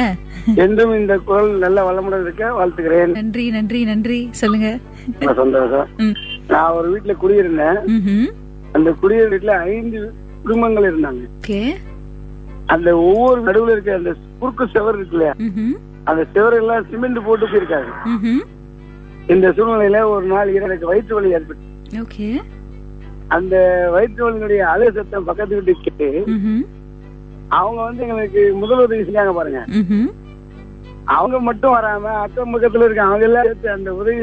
என்றும் இந்த குரல் நல்ல வளமுடன் இருக்க வாழ்த்துக்கிறேன் நன்றி நன்றி நன்றி. சொல்லுங்க. சந்தோஷம். நான் ஒரு வீட்டுல குடியிருந்தேன். அந்த குடியிருந்த வீட்டுல ஐந்து குடும்பங்கள் இருந்தாங்க. அந்த ஒவ்வொரு நடுவுல இருக்க அந்த குறுக்கு செவர் இருக்கு இல்லையா? ம்ஹும். அந்த செவர் எல்லாம் சிமெண்ட் போட்டு போயிருக்காங்க. இந்த சூழ்நிலையில ஒரு நாள் எனக்கு வயிற்று வலி ஏற்பட்டு அந்த வயிற்று வலியினுடைய அலை சத்தம் பக்கத்து வீட்டுக்கு கேட்டு. அவங்க வந்து எங்களுக்கு முதல் உதவி செஞ்சாங்க பாருங்க. அவங்க மட்டும் வராம அக்கம் பக்கத்துல இருக்க அவங்க எல்லாம் சேர்த்து அந்த உதவி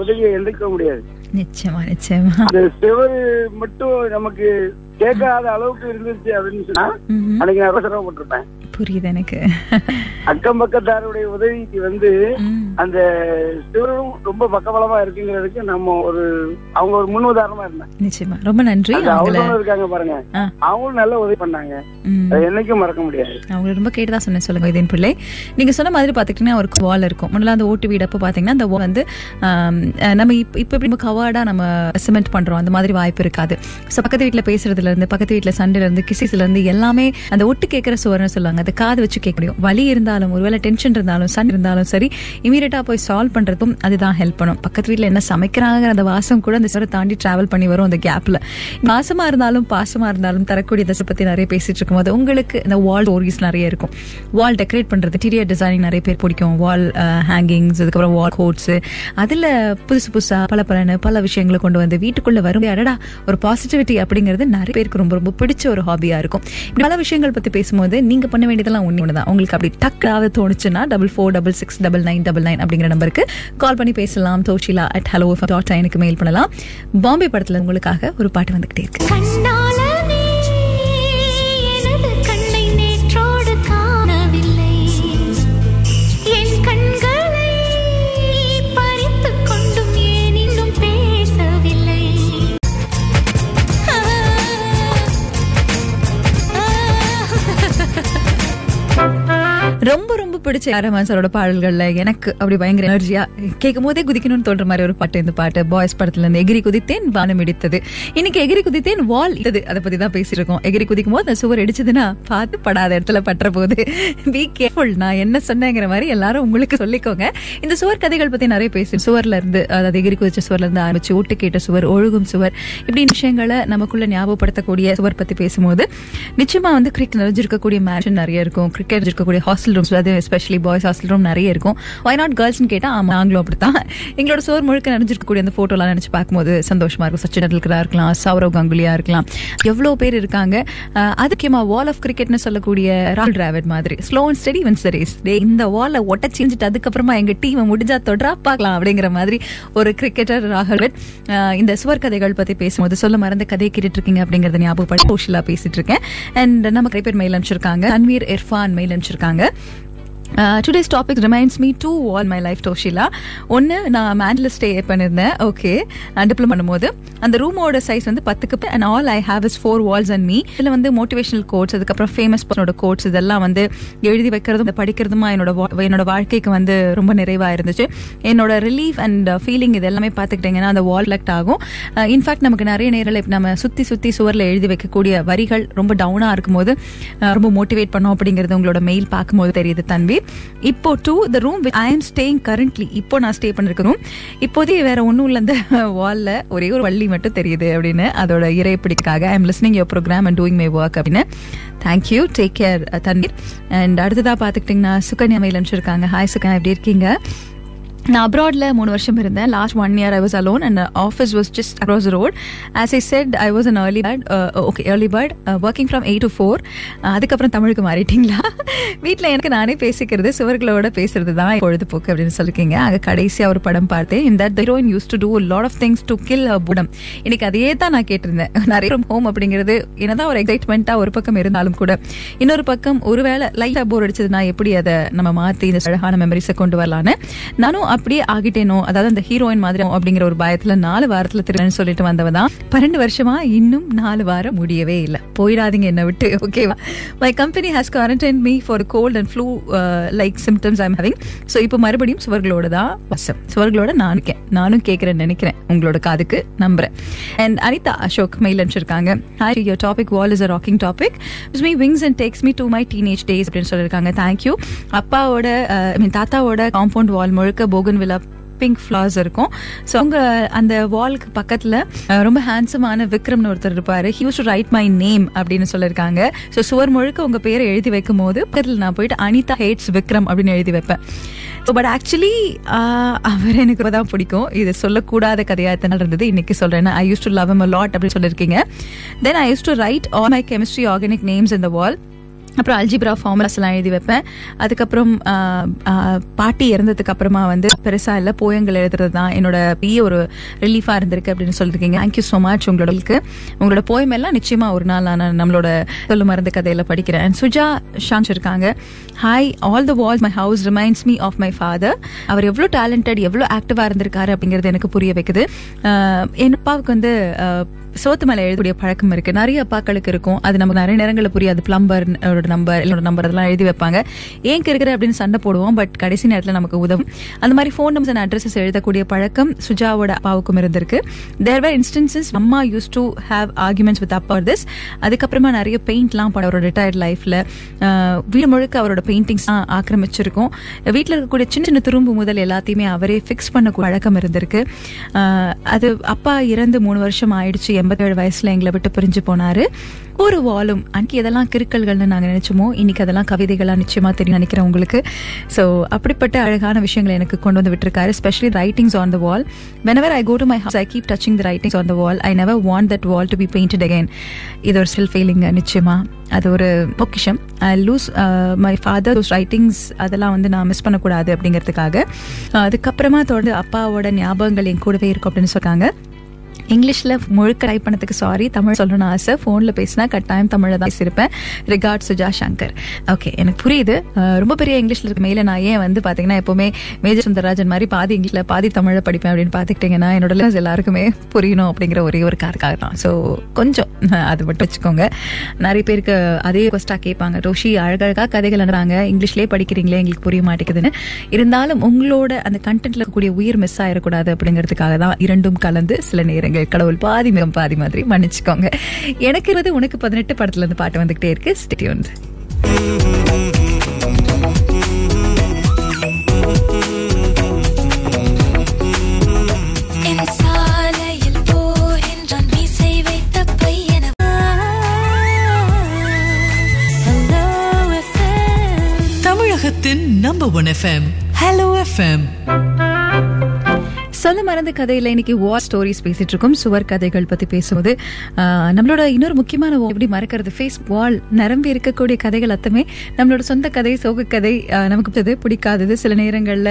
உதவியை எந்திரிக்க முடியாது நிச்சயமா நிச்சயமா அந்த செவரு மட்டும் நமக்கு கேட்காத அளவுக்கு இருந்துச்சு அப்படின்னு சொன்னா. அன்னைக்கு நான் ரொம்ப சிரமப்பட்டிருப்பேன் புரியுது எனக்கு. அக்கம் பக்கத்தாருடைய உதவிக்கு வந்து. அந்த சிவரும் ரொம்ப பக்கபலமா இருக்குங்கிறதுக்கு நம்ம ஒரு அவங்க ஒரு முன் உதாரணமா இருந்தாங்க. நிச்சயமா. ரொம்ப நன்றி. அவங்களும் இருக்காங்க பாருங்க. அவங்களும் நல்ல உதவி பண்ணாங்க. என்னைக்கும் மறக்க முடியாது. அவங்கள ரொம்ப கேட்டதா சொன்னேன் சொல்லுங்க இதன் பிள்ளை. நீங்க சொன்ன மாதிரி பாத்துக்கிட்டீங்கன்னா ஒரு வால் இருக்கும். முன்னாடி அந்த ஓட்டு வீடு அப்போ பாத்தீங்கன்னா அந்த வந்து நம்ம இப்ப இப்ப எப்படி கவர்டா நம்ம சிமெண்ட் பண்றோம் அந்த மாதிரி வாய்ப்பு இருக்காது. ஸோ பக்கத்து வீட்டுல பேசுறதுல இருந்து பக்கத்து வீட்டுல சண்டையில இருந்து கிசிஸ்ல இருந்து எல்லாமே அந்த ஒட்டு கேட்கிற சுவர்னு சொல்லுவாங்க. அது காது வச்சு கேட்க முடியும். வலி இருந்தாலும் ஒருவேளை டென்ஷன் இருந்தாலும் சண்டை இருந்தாலும் சரி இமீடியட்டா போய் சால்வ் பண்றதும் அதுதான் ஹெல்ப் பண்ணும். பக்கத்து வீட்டுல என்ன சமைக்கிறாங்க அந்த வாசம் கூட அந்த சுவரை தாண்டி டிராவல் பண்ணி வரும் அந்த கேப்ல மாசமா இருந்தாலும் பாசமா இருந்தாலும் தரக்கூடிய தசை பத்தி நிறைய பேசிட்டு இருக்கும்போது உங்களுக்கு இந்த வால் ஸ்டோரிஸ் நிறைய இருக்கும். வால் டெக்கரேட் பண்றது டீரியர் டிசைனிங் நிறைய பேர் பிடிக்கும். வால் ஹேங்கிங்ஸ் uh, அதுக்கப்புறம் வால் கோட்ஸ் அதுல புதுசு புதுசா பல பலன்னு பல விஷயங்களை கொண்டு வந்து வீட்டுக்குள்ள வரும் அடடா ஒரு பாசிட்டிவிட்டி அப்படிங்கிறது நிறைய பேருக்கு ரொம்ப ரொம்ப பிடிச்ச ஒரு ஹாபியா இருக்கும். பல விஷயங்கள் பத்தி பேசும்போது நீங்க பண்ண வேண்டியதெல்லாம் ஒண்ணு தான் உங்களுக்கு அப்படி டக்காவது தோணுச்சுன்னா double four double six double nine double nine அப்படிங்கிற நம்பருக்கு கால் பண்ணி பேசலாம். தோஷிலா அட் ஹலோ டாட் எனக்கு மெயில் பண்ணலாம். பாம்பே படத்துல உங்களுக்காக ஒரு பாட்டு வந்துகிட்டே இருக்கு. ரொம்ப ரொம்ப பிடிச்ச ஆரமான் சாரோட பாடல்கள்ல எனக்கு அப்படி பயங்கர எனர்ஜியா கேட்கும் போதே குதிக்கணும்னு தோன்ற மாதிரி ஒரு பாட்டு இந்த பாட்டு. பாய்ஸ் படத்துல இருந்து எகிரி குதித்தேன் வானம் இடித்தது. இன்னைக்கு எகிரி குதித்தேன் வால் இட்டது அதை பத்தி தான் பேசியிருக்கோம் எகிரி குதிக்கும் போது அந்த சுவர் இடிச்சதுன்னா பார்த்து படாத இடத்துல பற்ற போது. பி கேர்ஃபுல் நான் என்ன சொன்னேங்கிற மாதிரி எல்லாரும் உங்களுக்கு சொல்லிக்கோங்க. இந்த சுவர் கதைகள் பத்தி நிறைய பேசி சுவர்ல இருந்து அதாவது எகிரி குதிச்ச சுவர்ல இருந்து ஆரம்பிச்சு ஓட்டு கேட்ட சுவர் ஒழுகும் சுவர் இப்படி விஷயங்களை நமக்குள்ள ஞாபகப்படுத்தக்கூடிய சுவர் பத்தி பேசும்போது நிச்சயமா வந்து கிரிக்கெட் நிறைஞ்சிருக்கக்கூடிய மேட்ச் நிறைய இருக்கும். கிரிக்கெட் இருக்கக்கூடிய ஹாஸ்டல் ரூம்ஸ் அது எஸ்பெஷலி பாய்ஸ் ஹாஸ்டல் ரூம் நிறைய இருக்கும். ஒய் நாட் கேர்ள்ஸ்னு கேட்டா ஆமாம் நாங்களும் அப்படித்தான். எங்களோட சோர் முழுக்க நிறைஞ்சிருக்கக்கூடிய அந்த ஃபோட்டோலாம் நினைச்சு பார்க்கும்போது சந்தோஷமா இருக்கும். சச்சின் டெண்டுல்கராக இருக்கலாம் சௌரவ் கங்குலியாக இருக்கலாம். எவ்வளோ பேர் இருக்காங்க. அஹ், வால் ஆஃப் கிரிக்கெட்னு சொல்லக்கூடிய ராகுல் டிராவிட் மாதிரி. Slow and steady wins the race இந்த வாலை ஒட்ட செஞ்சுட்டு அதுக்கப்புறமா எங்கள் டீமை முடிஞ்சா தொடரா பார்க்கலாம் அப்படிங்கிற மாதிரி ஒரு கிரிக்கெட்டர் ராகுல் இந்த சுவர் கதைகள் பற்றி பேசும்போது சொல்ல மறந்த கதையை கேட்டுட்டு இருக்கீங்க அப்படிங்கறத ஞாபகப்படி சோஷியலாக பேசிட்டு இருக்கேன் அண்ட் நம்ம நிறைய பேர் மெயில் அனுப்பிச்சிருக்காங்க. அன்வீர் இர்ஃபான் மெயில் அனுப்பிச்சிருக்காங்க. Today's topic reminds me to all my life Toshila ஒன்று நான் மேண்டில் ஸ்டே பண்ணியிருந்தேன் ஓகே டிப்ளம் பண்ணும்போது. அந்த ரூமோட சைஸ் வந்து பத்துக்கு and all I have is four walls and me இதில் வந்து மோட்டிவேஷனல் கோட்ஸ் அதுக்கப்புறம் ஃபேமஸ் பர்சனோட கோட்ஸ் இதெல்லாம் வந்து எழுதி வைக்கிறதும் படிக்கிறதுமா என்னோட வா- என்னோட வாழ்க்கைக்கு வந்து ரொம்ப நிறைவாக இருந்துச்சு. என்னோட ரிலீஃப் அண்ட் ஃபீலிங் இது எல்லாமே பார்த்துக்கிட்டிங்கன்னா அந்த வால் லெக்ட் ஆகும். Uh, இன்ஃபேக்ட் நமக்கு நிறைய நேரில் இப்போ நம்ம சுற்றி சுற்றி சுவரில் எழுதி வைக்கக்கூடிய வரிகள் ரொம்ப டவுனாக இருக்கும்போது uh, ரொம்ப மோட்டிவேட் பண்ணோம் அப்படிங்கிறது உங்களோட மெயில் பார்க்கும்போது தெரியுது தன்வீர் இப்போ to the room I am staying currently இப்போ நான் ஸ்டே பண்ணிருக்க ரூம் இப்போதைக்கு வேற ஒன்றும் இல்லை அந்த வாலில் ஒரே ஒரு வள்ளி மட்டும் தெரியுது அப்படின்னு அதோட இறைப்பிடிக்காக I am listening your programme and doing my work அப்படின்னு. தேங்க்யூ டேக் கேர் தண்ணீர். அண்ட் அடுத்ததாக பார்த்துக்கிட்டிங்கன்னா சுகன்யா மெயில் அனுப்பிச்சிருக்காங்க. ஹாய் சுகன்யா எப்படி இருக்கீங்க? நான் அப்ராட்ல மூணு வருஷம் இருந்தேன். Last one year I was alone and office was just across road as I said I was an early bird okay early bird working from eight to four அதுக்கப்புறம் தமிழுக்கு மாறிட்டீங்களா? வீட்டில் எனக்கு நானே பேசிக்கிறது சுவர்களோட பேசுறது தான் பொழுதுபோக்கு அப்படின்னு சொல்லிருக்கீங்க. அங்கே கடைசியாக ஒரு படம் பார்த்தேன். இந்த heroine use to do lot of things to kill boredom இன்னைக்கு அதையே தான் நான் கேட்டிருந்தேன். நிறைய ஃப்ரம் ஹோம் அப்படிங்கிறது என்னதான் ஒரு எக்ஸைட்மெண்ட்டாக ஒரு பக்கம் இருந்தாலும் கூட. இன்னொரு பக்கம் ஒருவேளை லைட்டாக போர் அடிச்சதுன்னா எப்படி அதை நம்ம மாற்றி இந்த அழகான மெமரிஸை கொண்டு வரலான்னு நானும் அப்படியே ஆகிட்டேனோ? அதாவது அந்த ஹீரோயின் மாதிரி அப்படிங்கிற ஒரு பயத்துல நாலு வாரத்துல திருன்னு சொல்லிட்டு வந்தவதான். பன்னெண்டு வருஷமா இன்னும் நாலு வாரம் முடியவே இல்லை. போயிடாதீங்க என்ன விட்டு ஓகேவா my company has quarantine me for cold and flu like symptoms I'm having so இப்போ மறுபடியும் சுவர்களோட தான் வசம். சுவர்களோட நான் இருக்கேன். நானும் கேட்குறேன்னு நினைக்கிறேன். உங்களோட காதுக்கு நம்புறேன். அண்ட் அனிதா அசோக் மெயில் அனுப்பிச்சிருக்காங்க. Hi your topic wall is a rocking topic me wings and takes me to my teenage days அப்படின்னு சொல்லியிருக்காங்க. தேங்க்யூ அப்பாவோட uh, ஐ மீன் தாத்தாவோட காம்பவுண்ட் வால் முழுக்க போகன் விழா பிங்க் ஃப்ளார்ஸ் இருக்கும். ஸோ அவங்க அந்த வால்க்கு பக்கத்தில் ரொம்ப ஹேண்ட்ஸமான விக்ரம்னு ஒருத்தர் இருப்பாரு. He use to write my name அப்படின்னு சொல்லியிருக்காங்க. ஸோ சுவர் முழுக்க உங்க பேரை எழுதி வைக்கும் போது பக்கத்தில் நான் போயிட்டு அனிதா ஹேட்ஸ் விக்ரம் அப்படின்னு எழுதி வைப்பேன். பட் ஆக்சுவலி அவர் எனக்கு தான் பிடிக்கும். இது சொல்லக்கூடாத கதையாக எத்தனை இருந்தது இன்னைக்கு சொல்றேன் I use to love em lot அப்படின்னு சொல்லியிருக்கீங்க. Then I use to write all my chemistry organic names இந்த வால் அப்புறம் அல்ஜிப்ரா ஃபார்முலாஸ் எல்லாம் எழுதி வைப்பேன். அதுக்கப்புறம் பாட்டி இறந்ததுக்கு அப்புறமா வந்து பெருசா இல்ல போயங்கள் எழுதுறது தான் என்னோட பெரிய ஒரு ரிலீஃபா இருந்திருக்கு அப்படின்னு சொல்லிருக்கீங்க. தேங்க்யூ ஸோ மச் உங்களோட உங்களோட போயம் எல்லாம் நிச்சயமா ஒரு நாள் நான் நம்மளோட சொல்லு மருந்து கதையில படிக்கிறேன். சுஜா ஷான்ஸ் இருக்காங்க. Hi all the wall my house reminds me of my father அவர் எவ்வளோ டேலண்டட் எவ்வளோ ஆக்டிவா இருந்திருக்காரு அப்படிங்கிறது எனக்கு புரிய வைக்குது. என் அப்பாவுக்கு வந்து சோத்து மேல எழுதக்கூடிய பழக்கம் இருக்கு. நிறைய அப்பாக்களுக்கு இருக்கும். அது நமக்கு நிறைய நேரங்களில் புரியாது. பிளம்பர் நம்பர் என்னோட நம்பர் அதெல்லாம் எழுதி வைப்பாங்க. ஏன் இருக்கிற அப்படின்னு சண்டை போடுவோம். பட் கடைசி நேரத்தில் நமக்கு உதவும். அந்த மாதிரி ஃபோன் நம்பர்ஸ் அண்ட் அட்ரஸஸ் எழுதக்கூடிய பழக்கம் சுஜாவோட அப்பாவுக்கும் இருந்திருக்கு. தேர் வேர் இன்ஸ்டன்சஸ் அம்மா use to have arguments with அப்பா திஸ் அதுக்கப்புறமா நிறைய பெயிண்ட்லாம் படம் அவரோட ரிட்டையர்ட் லைஃப்ல வீடு முழுக்க அவரோட பெயிண்டிங்ஸ் ஆக்கிரமிச்சிருக்கும். வீட்டில் இருக்கக்கூடிய சின்ன சின்ன துரும்பு முதல் எல்லாத்தையுமே அவரே ஃபிக்ஸ் பண்ண பழக்கம் இருந்திருக்கு. அது அப்பா இறந்து மூணு வருஷம் ஆயிடுச்சு. எண்பத்தேழு வயசுல எங்களை விட்டு பிரிஞ்சு போனாரு. ஒரு வாலும் அன்னைக்கு எதெல்லாம் கிருக்கல்கள்னு நாங்கள் நினைச்சோமோ இன்னைக்கு அதெல்லாம் கவிதைகளாக நிச்சயமா தெரியும் நினைக்கிறேன் உங்களுக்கு. ஸோ அப்படிப்பட்ட அழகான விஷயங்களை எனக்கு கொண்டு வந்து விட்டுருக்காரு specially writings on the wall whenever I go to my house I keep touching the writings on the wall I never want that wall to be painted again இது ஒரு ஸ்டில் ஃபீலிங் நிச்சயமா. அது ஒரு பொக்கிஷம். I lose my father writings அதெல்லாம் வந்து நான் மிஸ் பண்ணக்கூடாது அப்படிங்கிறதுக்காக. அதுக்கப்புறமா தொடர்ந்து அப்பாவோட ஞாபகங்கள் என் கூடவே இருக்கும் அப்படின்னு சொல்றாங்க. இங்கிலீஷில் முழுக்க ட்ரை பண்ணதுக்கு சாரி தமிழ் சொல்லணும்னு ஆசை. ஃபோனில் பேசினா கட்டாயம் தமிழில் தான் பேசியிருப்பேன். ரிகார்ட் சுஜா சங்கர் ஓகே எனக்கு புரியுது. ரொம்ப பெரிய இங்கிலீஷில் இருக்க மேலே நான் ஏன் வந்து பார்த்தீங்கன்னா எப்போவுமே மேஜர் சுந்தரராஜன் மாதிரி பாதி இங்கிலீஷில் பாதி தமிழில் படிப்பேன் அப்படின்னு பார்த்துக்கிட்டிங்கன்னா என்னோட லெவல்ஸ் எல்லாருக்குமே புரியணும் அப்படிங்கிற ஒரே ஒரு காரணக்காக தான். ஸோ கொஞ்சம் அது மட்டும் வச்சுக்கோங்க. நிறைய பேருக்கு அதே கொஸ்டாக கேட்பாங்க. ரோஷி அழகழகாக கதைகள் அனுறாங்க இங்கிலீஷ்லேயே படிக்கிறீங்களே எங்களுக்கு புரிய மாட்டேங்குதுன்னு. இருந்தாலும் உங்களோட அந்த கண்டென்ட்ல இருக்கக்கூடிய உயிர் மிஸ் ஆயிடக்கூடாது அப்படிங்கிறதுக்காக தான் இரண்டும் கலந்து சில நேரங்கள் கடவுள் பாதி மிகம் பாதி மாதிரி மன்னிச்சுக்கோங்க. எனக்கு இருபது உனக்கு பதினெட்டு படத்துல இருந்து பாட்டு வந்துகிட்டே இருக்கு. ஸ்டேடியோன் தமிழகத்தின் number one FM hello FM சொல்ல மறந்த கதையில இன்னைக்கு வார் ஸ்டோரிஸ் பேசிட்டு இருக்கோம் சுவர் கதைகள் பத்தி பேசும்போது நம்மளோட இன்னொரு முக்கியமான எப்படி மறக்கிறது? ஃபேஸ் வால் நிரம்பி இருக்கக்கூடிய கதைகள் அத்தமே நம்மளோட சொந்த கதை சோக கதை நமக்கு பிடிக்காதது. சில நேரங்கள்ல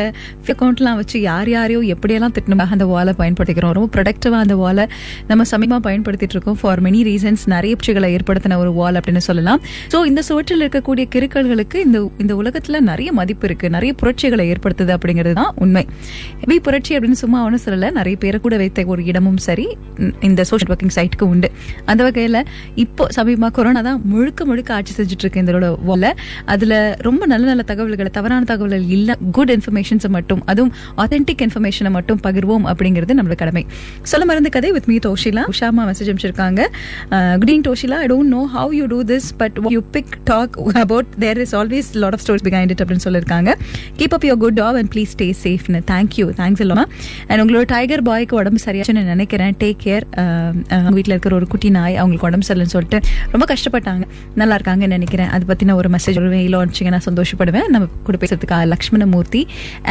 அக்கௌண்ட்லாம் வச்சு யார் யாரையோ எப்படியெல்லாம் திட்டமாக அந்த வாலை பயன்படுத்திக்கிறோம். ரொம்ப ப்ரொடக்டிவாக அந்த வாலை நம்ம சமீபமாக பயன்படுத்திட்டு இருக்கோம் ஃபார் மெனி ரீசன்ஸ் நிறைய புச்சிகளை ஏற்படுத்தின ஒரு வால் அப்படின்னு சொல்லலாம். ஸோ இந்த சுவற்றில் இருக்கக்கூடிய கிருக்கல்களுக்கு இந்த இந்த உலகத்தில் நிறைய மதிப்பு இருக்கு. நிறைய புரட்சிகளை ஏற்படுத்துது அப்படிங்கிறது தான் உண்மை. எப்படி புரட்சி அப்படின்னு சும்மா ஒன்றும் சொல்லலை நிறைய பேரை கூட வைத்த ஒரு இடமும் சரி இந்த சோஷியல் ஒர்க்கிங் சைட்டுக்கு உண்டு. அந்த வகையில் இப்போ சமீபமாக கொரோனா தான் முழுக்க முழுக்க ஆட்சி செஞ்சுட்டு இருக்கு இதோட வால அதில் ரொம்ப நல்ல நல்ல தகவல்களை தவறான தகவல்கள் இல்லை குட் இன்ஃபர்மேஷன்ஸை மட்டும் அதுவும் ஆத்தென்டிக் இன்ஃபர்மேஷனை மட்டும் பகிர்வோம் அப்படிங்கிறது நம்மளோட கடமை. சொல்ல மருந்து கதை வித் மீ தோஷிலா. உஷாமா மெசேஜ் அனுப்பிச்சிருக்காங்க. Good evening Toshila I don't know how you do this but you pick talk about there is always lot of stories behind it அப்படின்னு சொல்லியிருக்காங்க keep up your good top and please stay சேஃப்னு thank you thanks இல்லாமல் அண்ட் உங்களோட டைகர் பாய்க்கு உடம்பு சரியாச்சுன்னு நினைக்கிறேன் டேக் கேர் வீட்டில் இருக்கிற ஒரு குட்டி நாய் அவங்களுக்கு உடம்பு சரியில்லைன்னு சொல்லிட்டு ரொம்ப கஷ்டப்பட்டாங்க. நல்லா இருக்காங்கன்னு நினைக்கிறேன். அது பற்றின ஒரு மெசேஜ் ஒரு வெயிலோ அனுப்பிச்சிங்க. நான் சந்தோஷப்படுவேன். நம்ம கூட பேசுறதுக்கு லக்ஷ்மணமூர்த்தி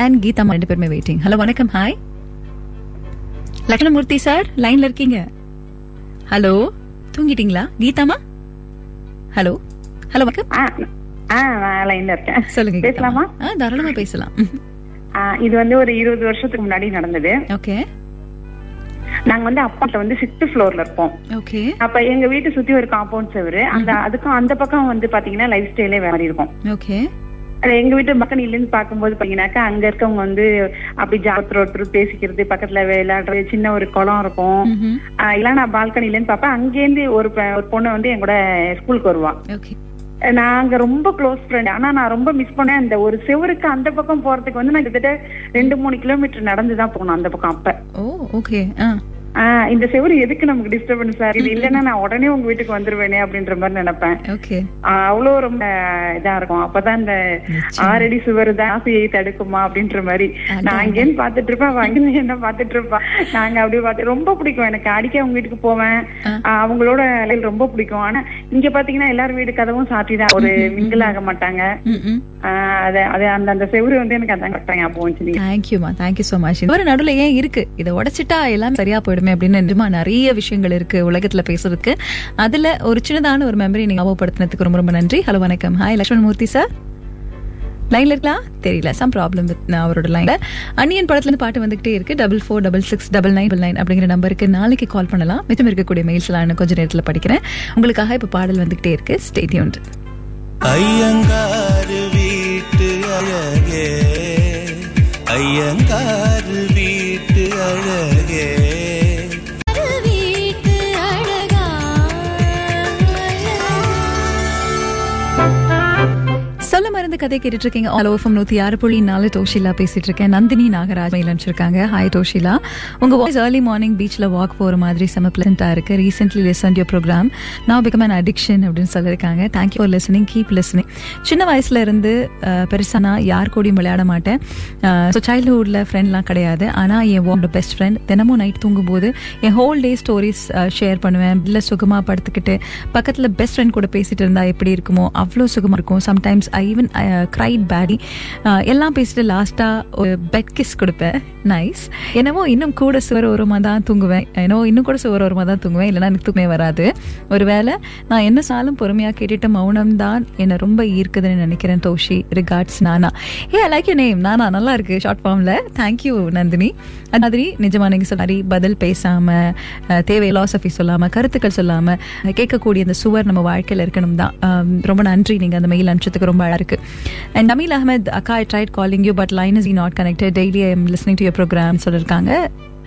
அண்ட் கீதா ரெண்டு பேருமே வெயிட்டிங் ஹலோ வணக்கம். ஹாய் லக்ஷ்மணமூர்த்தி சார் லைன்ல இருக்கீங்க. ஹலோ தூங்கிட்டீங்களா? கீதாமா ஹலோ ஹலோ வணக்கம். லைன்ல இருக்கேன். சொல்லுங்க. பேசலாமா? தாராளமா பேசலாம். இது வந்து ஒரு இருபது வருஷத்துக்கு முன்னாடி நடந்தது. ஓகே. நாங்க வந்து அப்பாட்ட வந்து சிக்ஸ்த் ஃப்ளோர்ல இருப்போம். அப்ப எங்க வீட்டை சுத்தி ஒரு காம்பவுண்ட் செவரு அந்த அதுக்கும் அந்த பக்கம் வந்து பாத்தீங்கன்னா லைஃப் ஸ்டைலே மாதிரி இருக்கும். ஓகே. எங்க வீட்டு பக்கம் இருந்து பார்க்கும்போது பாத்தீங்கன்னாக்கா அங்க இருக்கவங்க வந்து அப்படி ஜாத்திர ஒருத்தர் பேசிக்கிறது பக்கத்துல விளையாடுறது சின்ன ஒரு குளம் இருக்கும். இல்ல நான் பால்கனில இருந்து பாப்பேன் அங்கேருந்து ஒரு ஒரு பொண்ணு வந்து என் கூட ஸ்கூலுக்கு வருவா. ஓகே. நாங்க ரொம்ப க்ளோஸ் ஃப்ரெண்ட் ஆனா நான் ரொம்ப மிஸ் பண்ணேன் அந்த ஒரு செவருக்கு அந்த பக்கம் போறதுக்கு வந்து நான் கிட்டத்தட்ட ரெண்டு மூணு கிலோமீட்டர் நடந்து தான் போகணும் அந்த பக்கம் அப்ப. Oh okay ah. இந்த செவரு எதுக்கு நமக்கு டிஸ்டர்பன்ஸ் சார் இது இல்லைன்னா நான் உடனே உங்க வீட்டுக்கு வந்துருவேனே அப்படின்ற மாதிரி நினைப்பேன். அவ்வளவு ரொம்ப இதா இருக்கும். அப்பதான் இந்த ஆறடி சுவர் தான் ஆசையை தடுக்குமா அப்படின்ற மாதிரி. நான் அங்கேன்னு பாத்துட்டு இருப்பேன் அவ அங்கிருந்து என்ன பாத்துட்டு இருப்பா நாங்க அப்படியே பார்த்து ரொம்ப பிடிக்கும். எனக்கு அடிக்க அவங்க வீட்டுக்கு போவேன். அவங்களோட ரொம்ப பிடிக்கும். ஆனா இங்க பாத்தீங்கன்னா எல்லாரும் வீடு கதவும் சாத்திதான் ஒரு மிங்கிள் ஆக மாட்டாங்க. அது அது அந்த அந்த செவரு வந்து எனக்கு அதான் கரெக்டாங்க அப்போ தேங்க்யூமா தேங்க்யூ ஸோ மச் ஒரு நடுவில் ஏன் இருக்கு? இதை உடைச்சிட்டா எல்லாம் சரியா போயிடுமே? அப்படின்னு நிஜமா நிறைய விஷயங்கள் இருக்கு உலகத்துல பேசுறதுக்கு. அதுல ஒரு சின்னதான ஒரு மெமரி நீங்க ஞாபகப்படுத்தினதுக்கு ரொம்ப ரொம்ப நன்றி. ஹலோ வணக்கம். ஹாய் லட்சுமண் மூர்த்தி சார் லைன்ல இருக்கலாம்? தெரியல. சம் ப்ராப்ளம் வித் அவரோட லைன்ல அன்னியன் படத்துல இருந்து பாட்டு வந்துகிட்டே இருக்கு. Double four double six double nine double nine அப்படிங்கிற நம்பருக்கு நாளைக்கு கால் பண்ணலாம். மிச்சம் இருக்கக்கூடிய மெயில்ஸ் எல்லாம் கொஞ்சம் நேரத்தில் படிக்கிறேன். உங்களுக்காக இப்ப பாடல் வந்துகிட்டே இருக்கு. ஸ்டேடியூன் ஐயங்காரு வீட்டு அழகே. ஐயங்காரு வீட்டு அழகே. சொல்ல கதை கேட்டுட்டு இருக்கீங்க ஆல் ஓஃபம் நூத்தி ஆறு புள்ளி நாலு டோஷிலா பேசிட்டு இருக்கேன் நந்தினி நாகராஜ் மெயில் அனுப்பிச்சிருக்காங்க. ஹாய் டோஷிலா. உங்க வாய்ஸ் ஏர்லி மார்னிங் பீச்ல வாக் போற மாதிரி செம பிளண்டா இருக்கு. ரீசென்ட்லி லிசன் யோர் ப்ரோக்ராம் நான் பிகம் அன் அடிக்ஷன் அப்படின்னு சொல்லியிருக்காங்க. Thank you for listening keep listening சின்ன வயசுல இருந்து பெருசானா யார் கூடயும் விளையாட மாட்டேன். ஸோ சைல்ட்ஹுட்ல ஃப்ரெண்ட்லாம் கிடையாது. ஆனா என் ஓட பெஸ்ட் ஃப்ரெண்ட் தினமும் நைட் தூங்கும்போது என் ஹோல் டே ஸ்டோரிஸ் ஷேர் பண்ணுவேன். இல்லை சுகமா படுத்துக்கிட்டு பக்கத்துல பெஸ்ட் ஃப்ரெண்ட் கூட பேசிட்டு இருந்தா எப்படி இருக்குமோ அவ்வளோ சுகமா இருக்கும். சம்டைம்ஸ் ஐ ஈவன் க்ரைட் பேடி எல்லாம் பேசிட்டு லாஸ்ட்டாக ஒரு பெட் கிஸ் கொடுப்பேன். நைஸ் என்னவோ இன்னும் கூட சுவர் ஓரமாக தான் தூங்குவேன். என்னவோ இன்னும் கூட சுவர் ஓரமாக தான் தூங்குவேன். இல்லைன்னா எனக்கு தூக்கமே வராது. ஒருவேளை நான் என்ன சாலும் பொறுமையாக கேட்டுட்டு மௌனம் தான் என்னை ரொம்ப ஈர்க்குதுன்னு நினைக்கிறேன் தோஷி ரிகார்ட்ஸ் நானா. ஏ லைக் யூ நேம் நானா நல்லா இருக்கு ஷார்ட் ஃபார்மில் தேங்க்யூ நந்தினி. அது மாதிரி நிஜமா நீங்க சொன்னாரி பதில் பேசாமல் தேவை ஃபிலாசபி சொல்லாமல் கருத்துக்கள் சொல்லாமல் கேட்கக்கூடிய அந்த சுவர் நம்ம வாழ்க்கையில் இருக்கணும் தான் ரொம்ப நன்றி. நீங்கள் அந்த மெயில் அனுப்பிச்சதுக்கு ரொம்ப அழகாக இருக்குது அண்ட் நமீல் அஹமத் அக்கா I tried calling you but line is not connected daily I am listening to your programme சொல்லியிருக்காங்க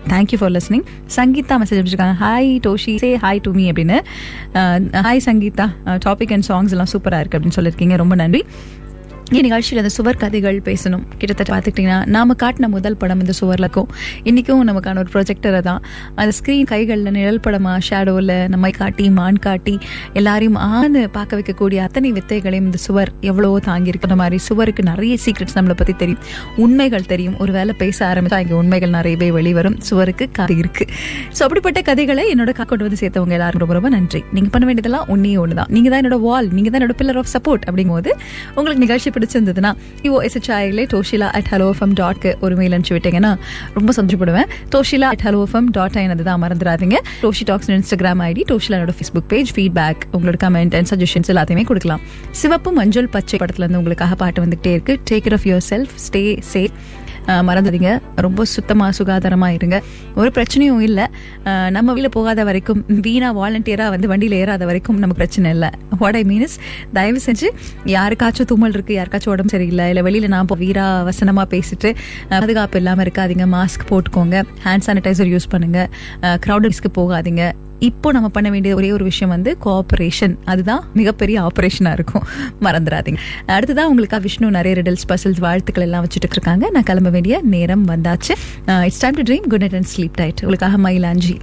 thank you for listening Sangeetha message அனுப்பிச்சிருக்காங்க hi Toshi say hi to me அப்படின்னு hi Sangeetha topic and songs எல்லாம் சூப்பராக இருக்கு அப்படின்னு சொல்லியிருக்கீங்க. ரொம்ப நன்றி. இந்நிகழ்ச்சியில் அந்த சுவர் கதைகள் பேசணும். கிட்டத்தட்ட பார்த்துக்கிட்டிங்கன்னா நாம காட்டின முதல் படம் இந்த சுவரில் இருக்கும் இன்றைக்கும் நமக்கான ஒரு ப்ரொஜெக்டரை தான். அந்த ஸ்க்ரீன் கைகளில் நிழல் படமாக ஷேடோவில் நம்மை காட்டி மான் காட்டி எல்லாரையும் ஆன்னு பார்க்க வைக்கக்கூடிய அத்தனை வித்தைகளையும் இந்த சுவர் எவ்வளவோ தாங்கியிருக்கிற மாதிரி சுவருக்கு நிறைய சீக்ரெட்ஸ் நம்மளை பற்றி தெரியும். உண்மைகள் தெரியும். ஒரு வேலை பேச ஆரம்பித்தா இங்கே உண்மைகள் நிறையவே வெளிவரும். சுவருக்கு கதை இருக்குது ஸோ அப்படிப்பட்ட கதைகளை என்னோட கொண்டு வந்து சேர்த்தவங்க எல்லாரும் ரொம்ப ரொம்ப நன்றி. நீங்கள் பண்ண வேண்டியதெல்லாம் ஒன்றே ஒன்று தான் நீங்கள் தான் என்னோட வால் நீங்கள் தான் என்னோட பில்லர் ஆஃப் சப்போர்ட் அப்படிங்கும்போது உங்களுக்கு நிகழ்ச்சி பிடிச்சிருந்ததுன்னா இவோ எஸ்ஹெச்ஐலே டோஷிலா அட் ஹலோ எஃப்எம் டாட்க்கு ஒரு மெயில் அனுப்பிச்சு விட்டீங்கன்னா ரொம்ப சந்தோஷப்படுவேன். Toshila at hello FM dot in அதுதான் மறந்துடாதீங்க. டோஷி டாக்ஸ் இன்ஸ்டாகிராம் ஐடி டோஷிலானோட என்னோட ஃபேஸ்புக் பேஜ் ஃபீட்பேக் உங்களோட கமெண்ட் அண்ட் சஜஷன்ஸ் எல்லாத்தையுமே கொடுக்கலாம். சிவப்பு மஞ்சள் பச்சை படத்துல இருந்து உங்களுக்காக பாட்டு வந்துகிட்டே இருக்கு. Take it of yourself stay safe மறந்துடுங்க. ரொம்ப சுத்தமாக சுகாதாரமாக இருங்க. ஒரு பிரச்சனையும் இல்லை. நம்ம வெளியில் போகாத வரைக்கும் வீணாக வாலண்டியராக வந்து வண்டியில் ஏறாத வரைக்கும் நமக்கு பிரச்சனை இல்லை. வாட் ஐ மீன்ஸ் தயவு செஞ்சு யாருக்காச்சும் தும்மல் இருக்குது யாருக்காச்சும் உடம்பு சரியில்லை இல்லை வெளியில் நான் இப்போ வீரா வசனமாக பேசிட்டு பாதுகாப்பு இல்லாமல் இருக்காதிங்க மாஸ்க் போட்டுக்கோங்க ஹேண்ட் சானிடைசர் யூஸ் பண்ணுங்கள் க்ரௌடட்ஸ்க்கு போகாதீங்க. இப்போ நம்ம பண்ண வேண்டிய ஒரே ஒரு விஷயம் வந்து கோஆபரேஷன் அதுதான் மிகப்பெரிய ஆப்ரேஷனாக இருக்கும். மறந்துடாதீங்க. அடுத்ததான் உங்களுக்காக விஷ்ணு நிறைய ரிடல்ஸ் பசல்ஸ் வாழ்த்துக்கள் எல்லாம் வச்சுட்டு இருக்காங்க. நான் கிளம்ப வேண்டிய நேரம் வந்தாச்சு. It's time to dream good night and sleep tight உங்களுக்காக மயிலாஞ்சி.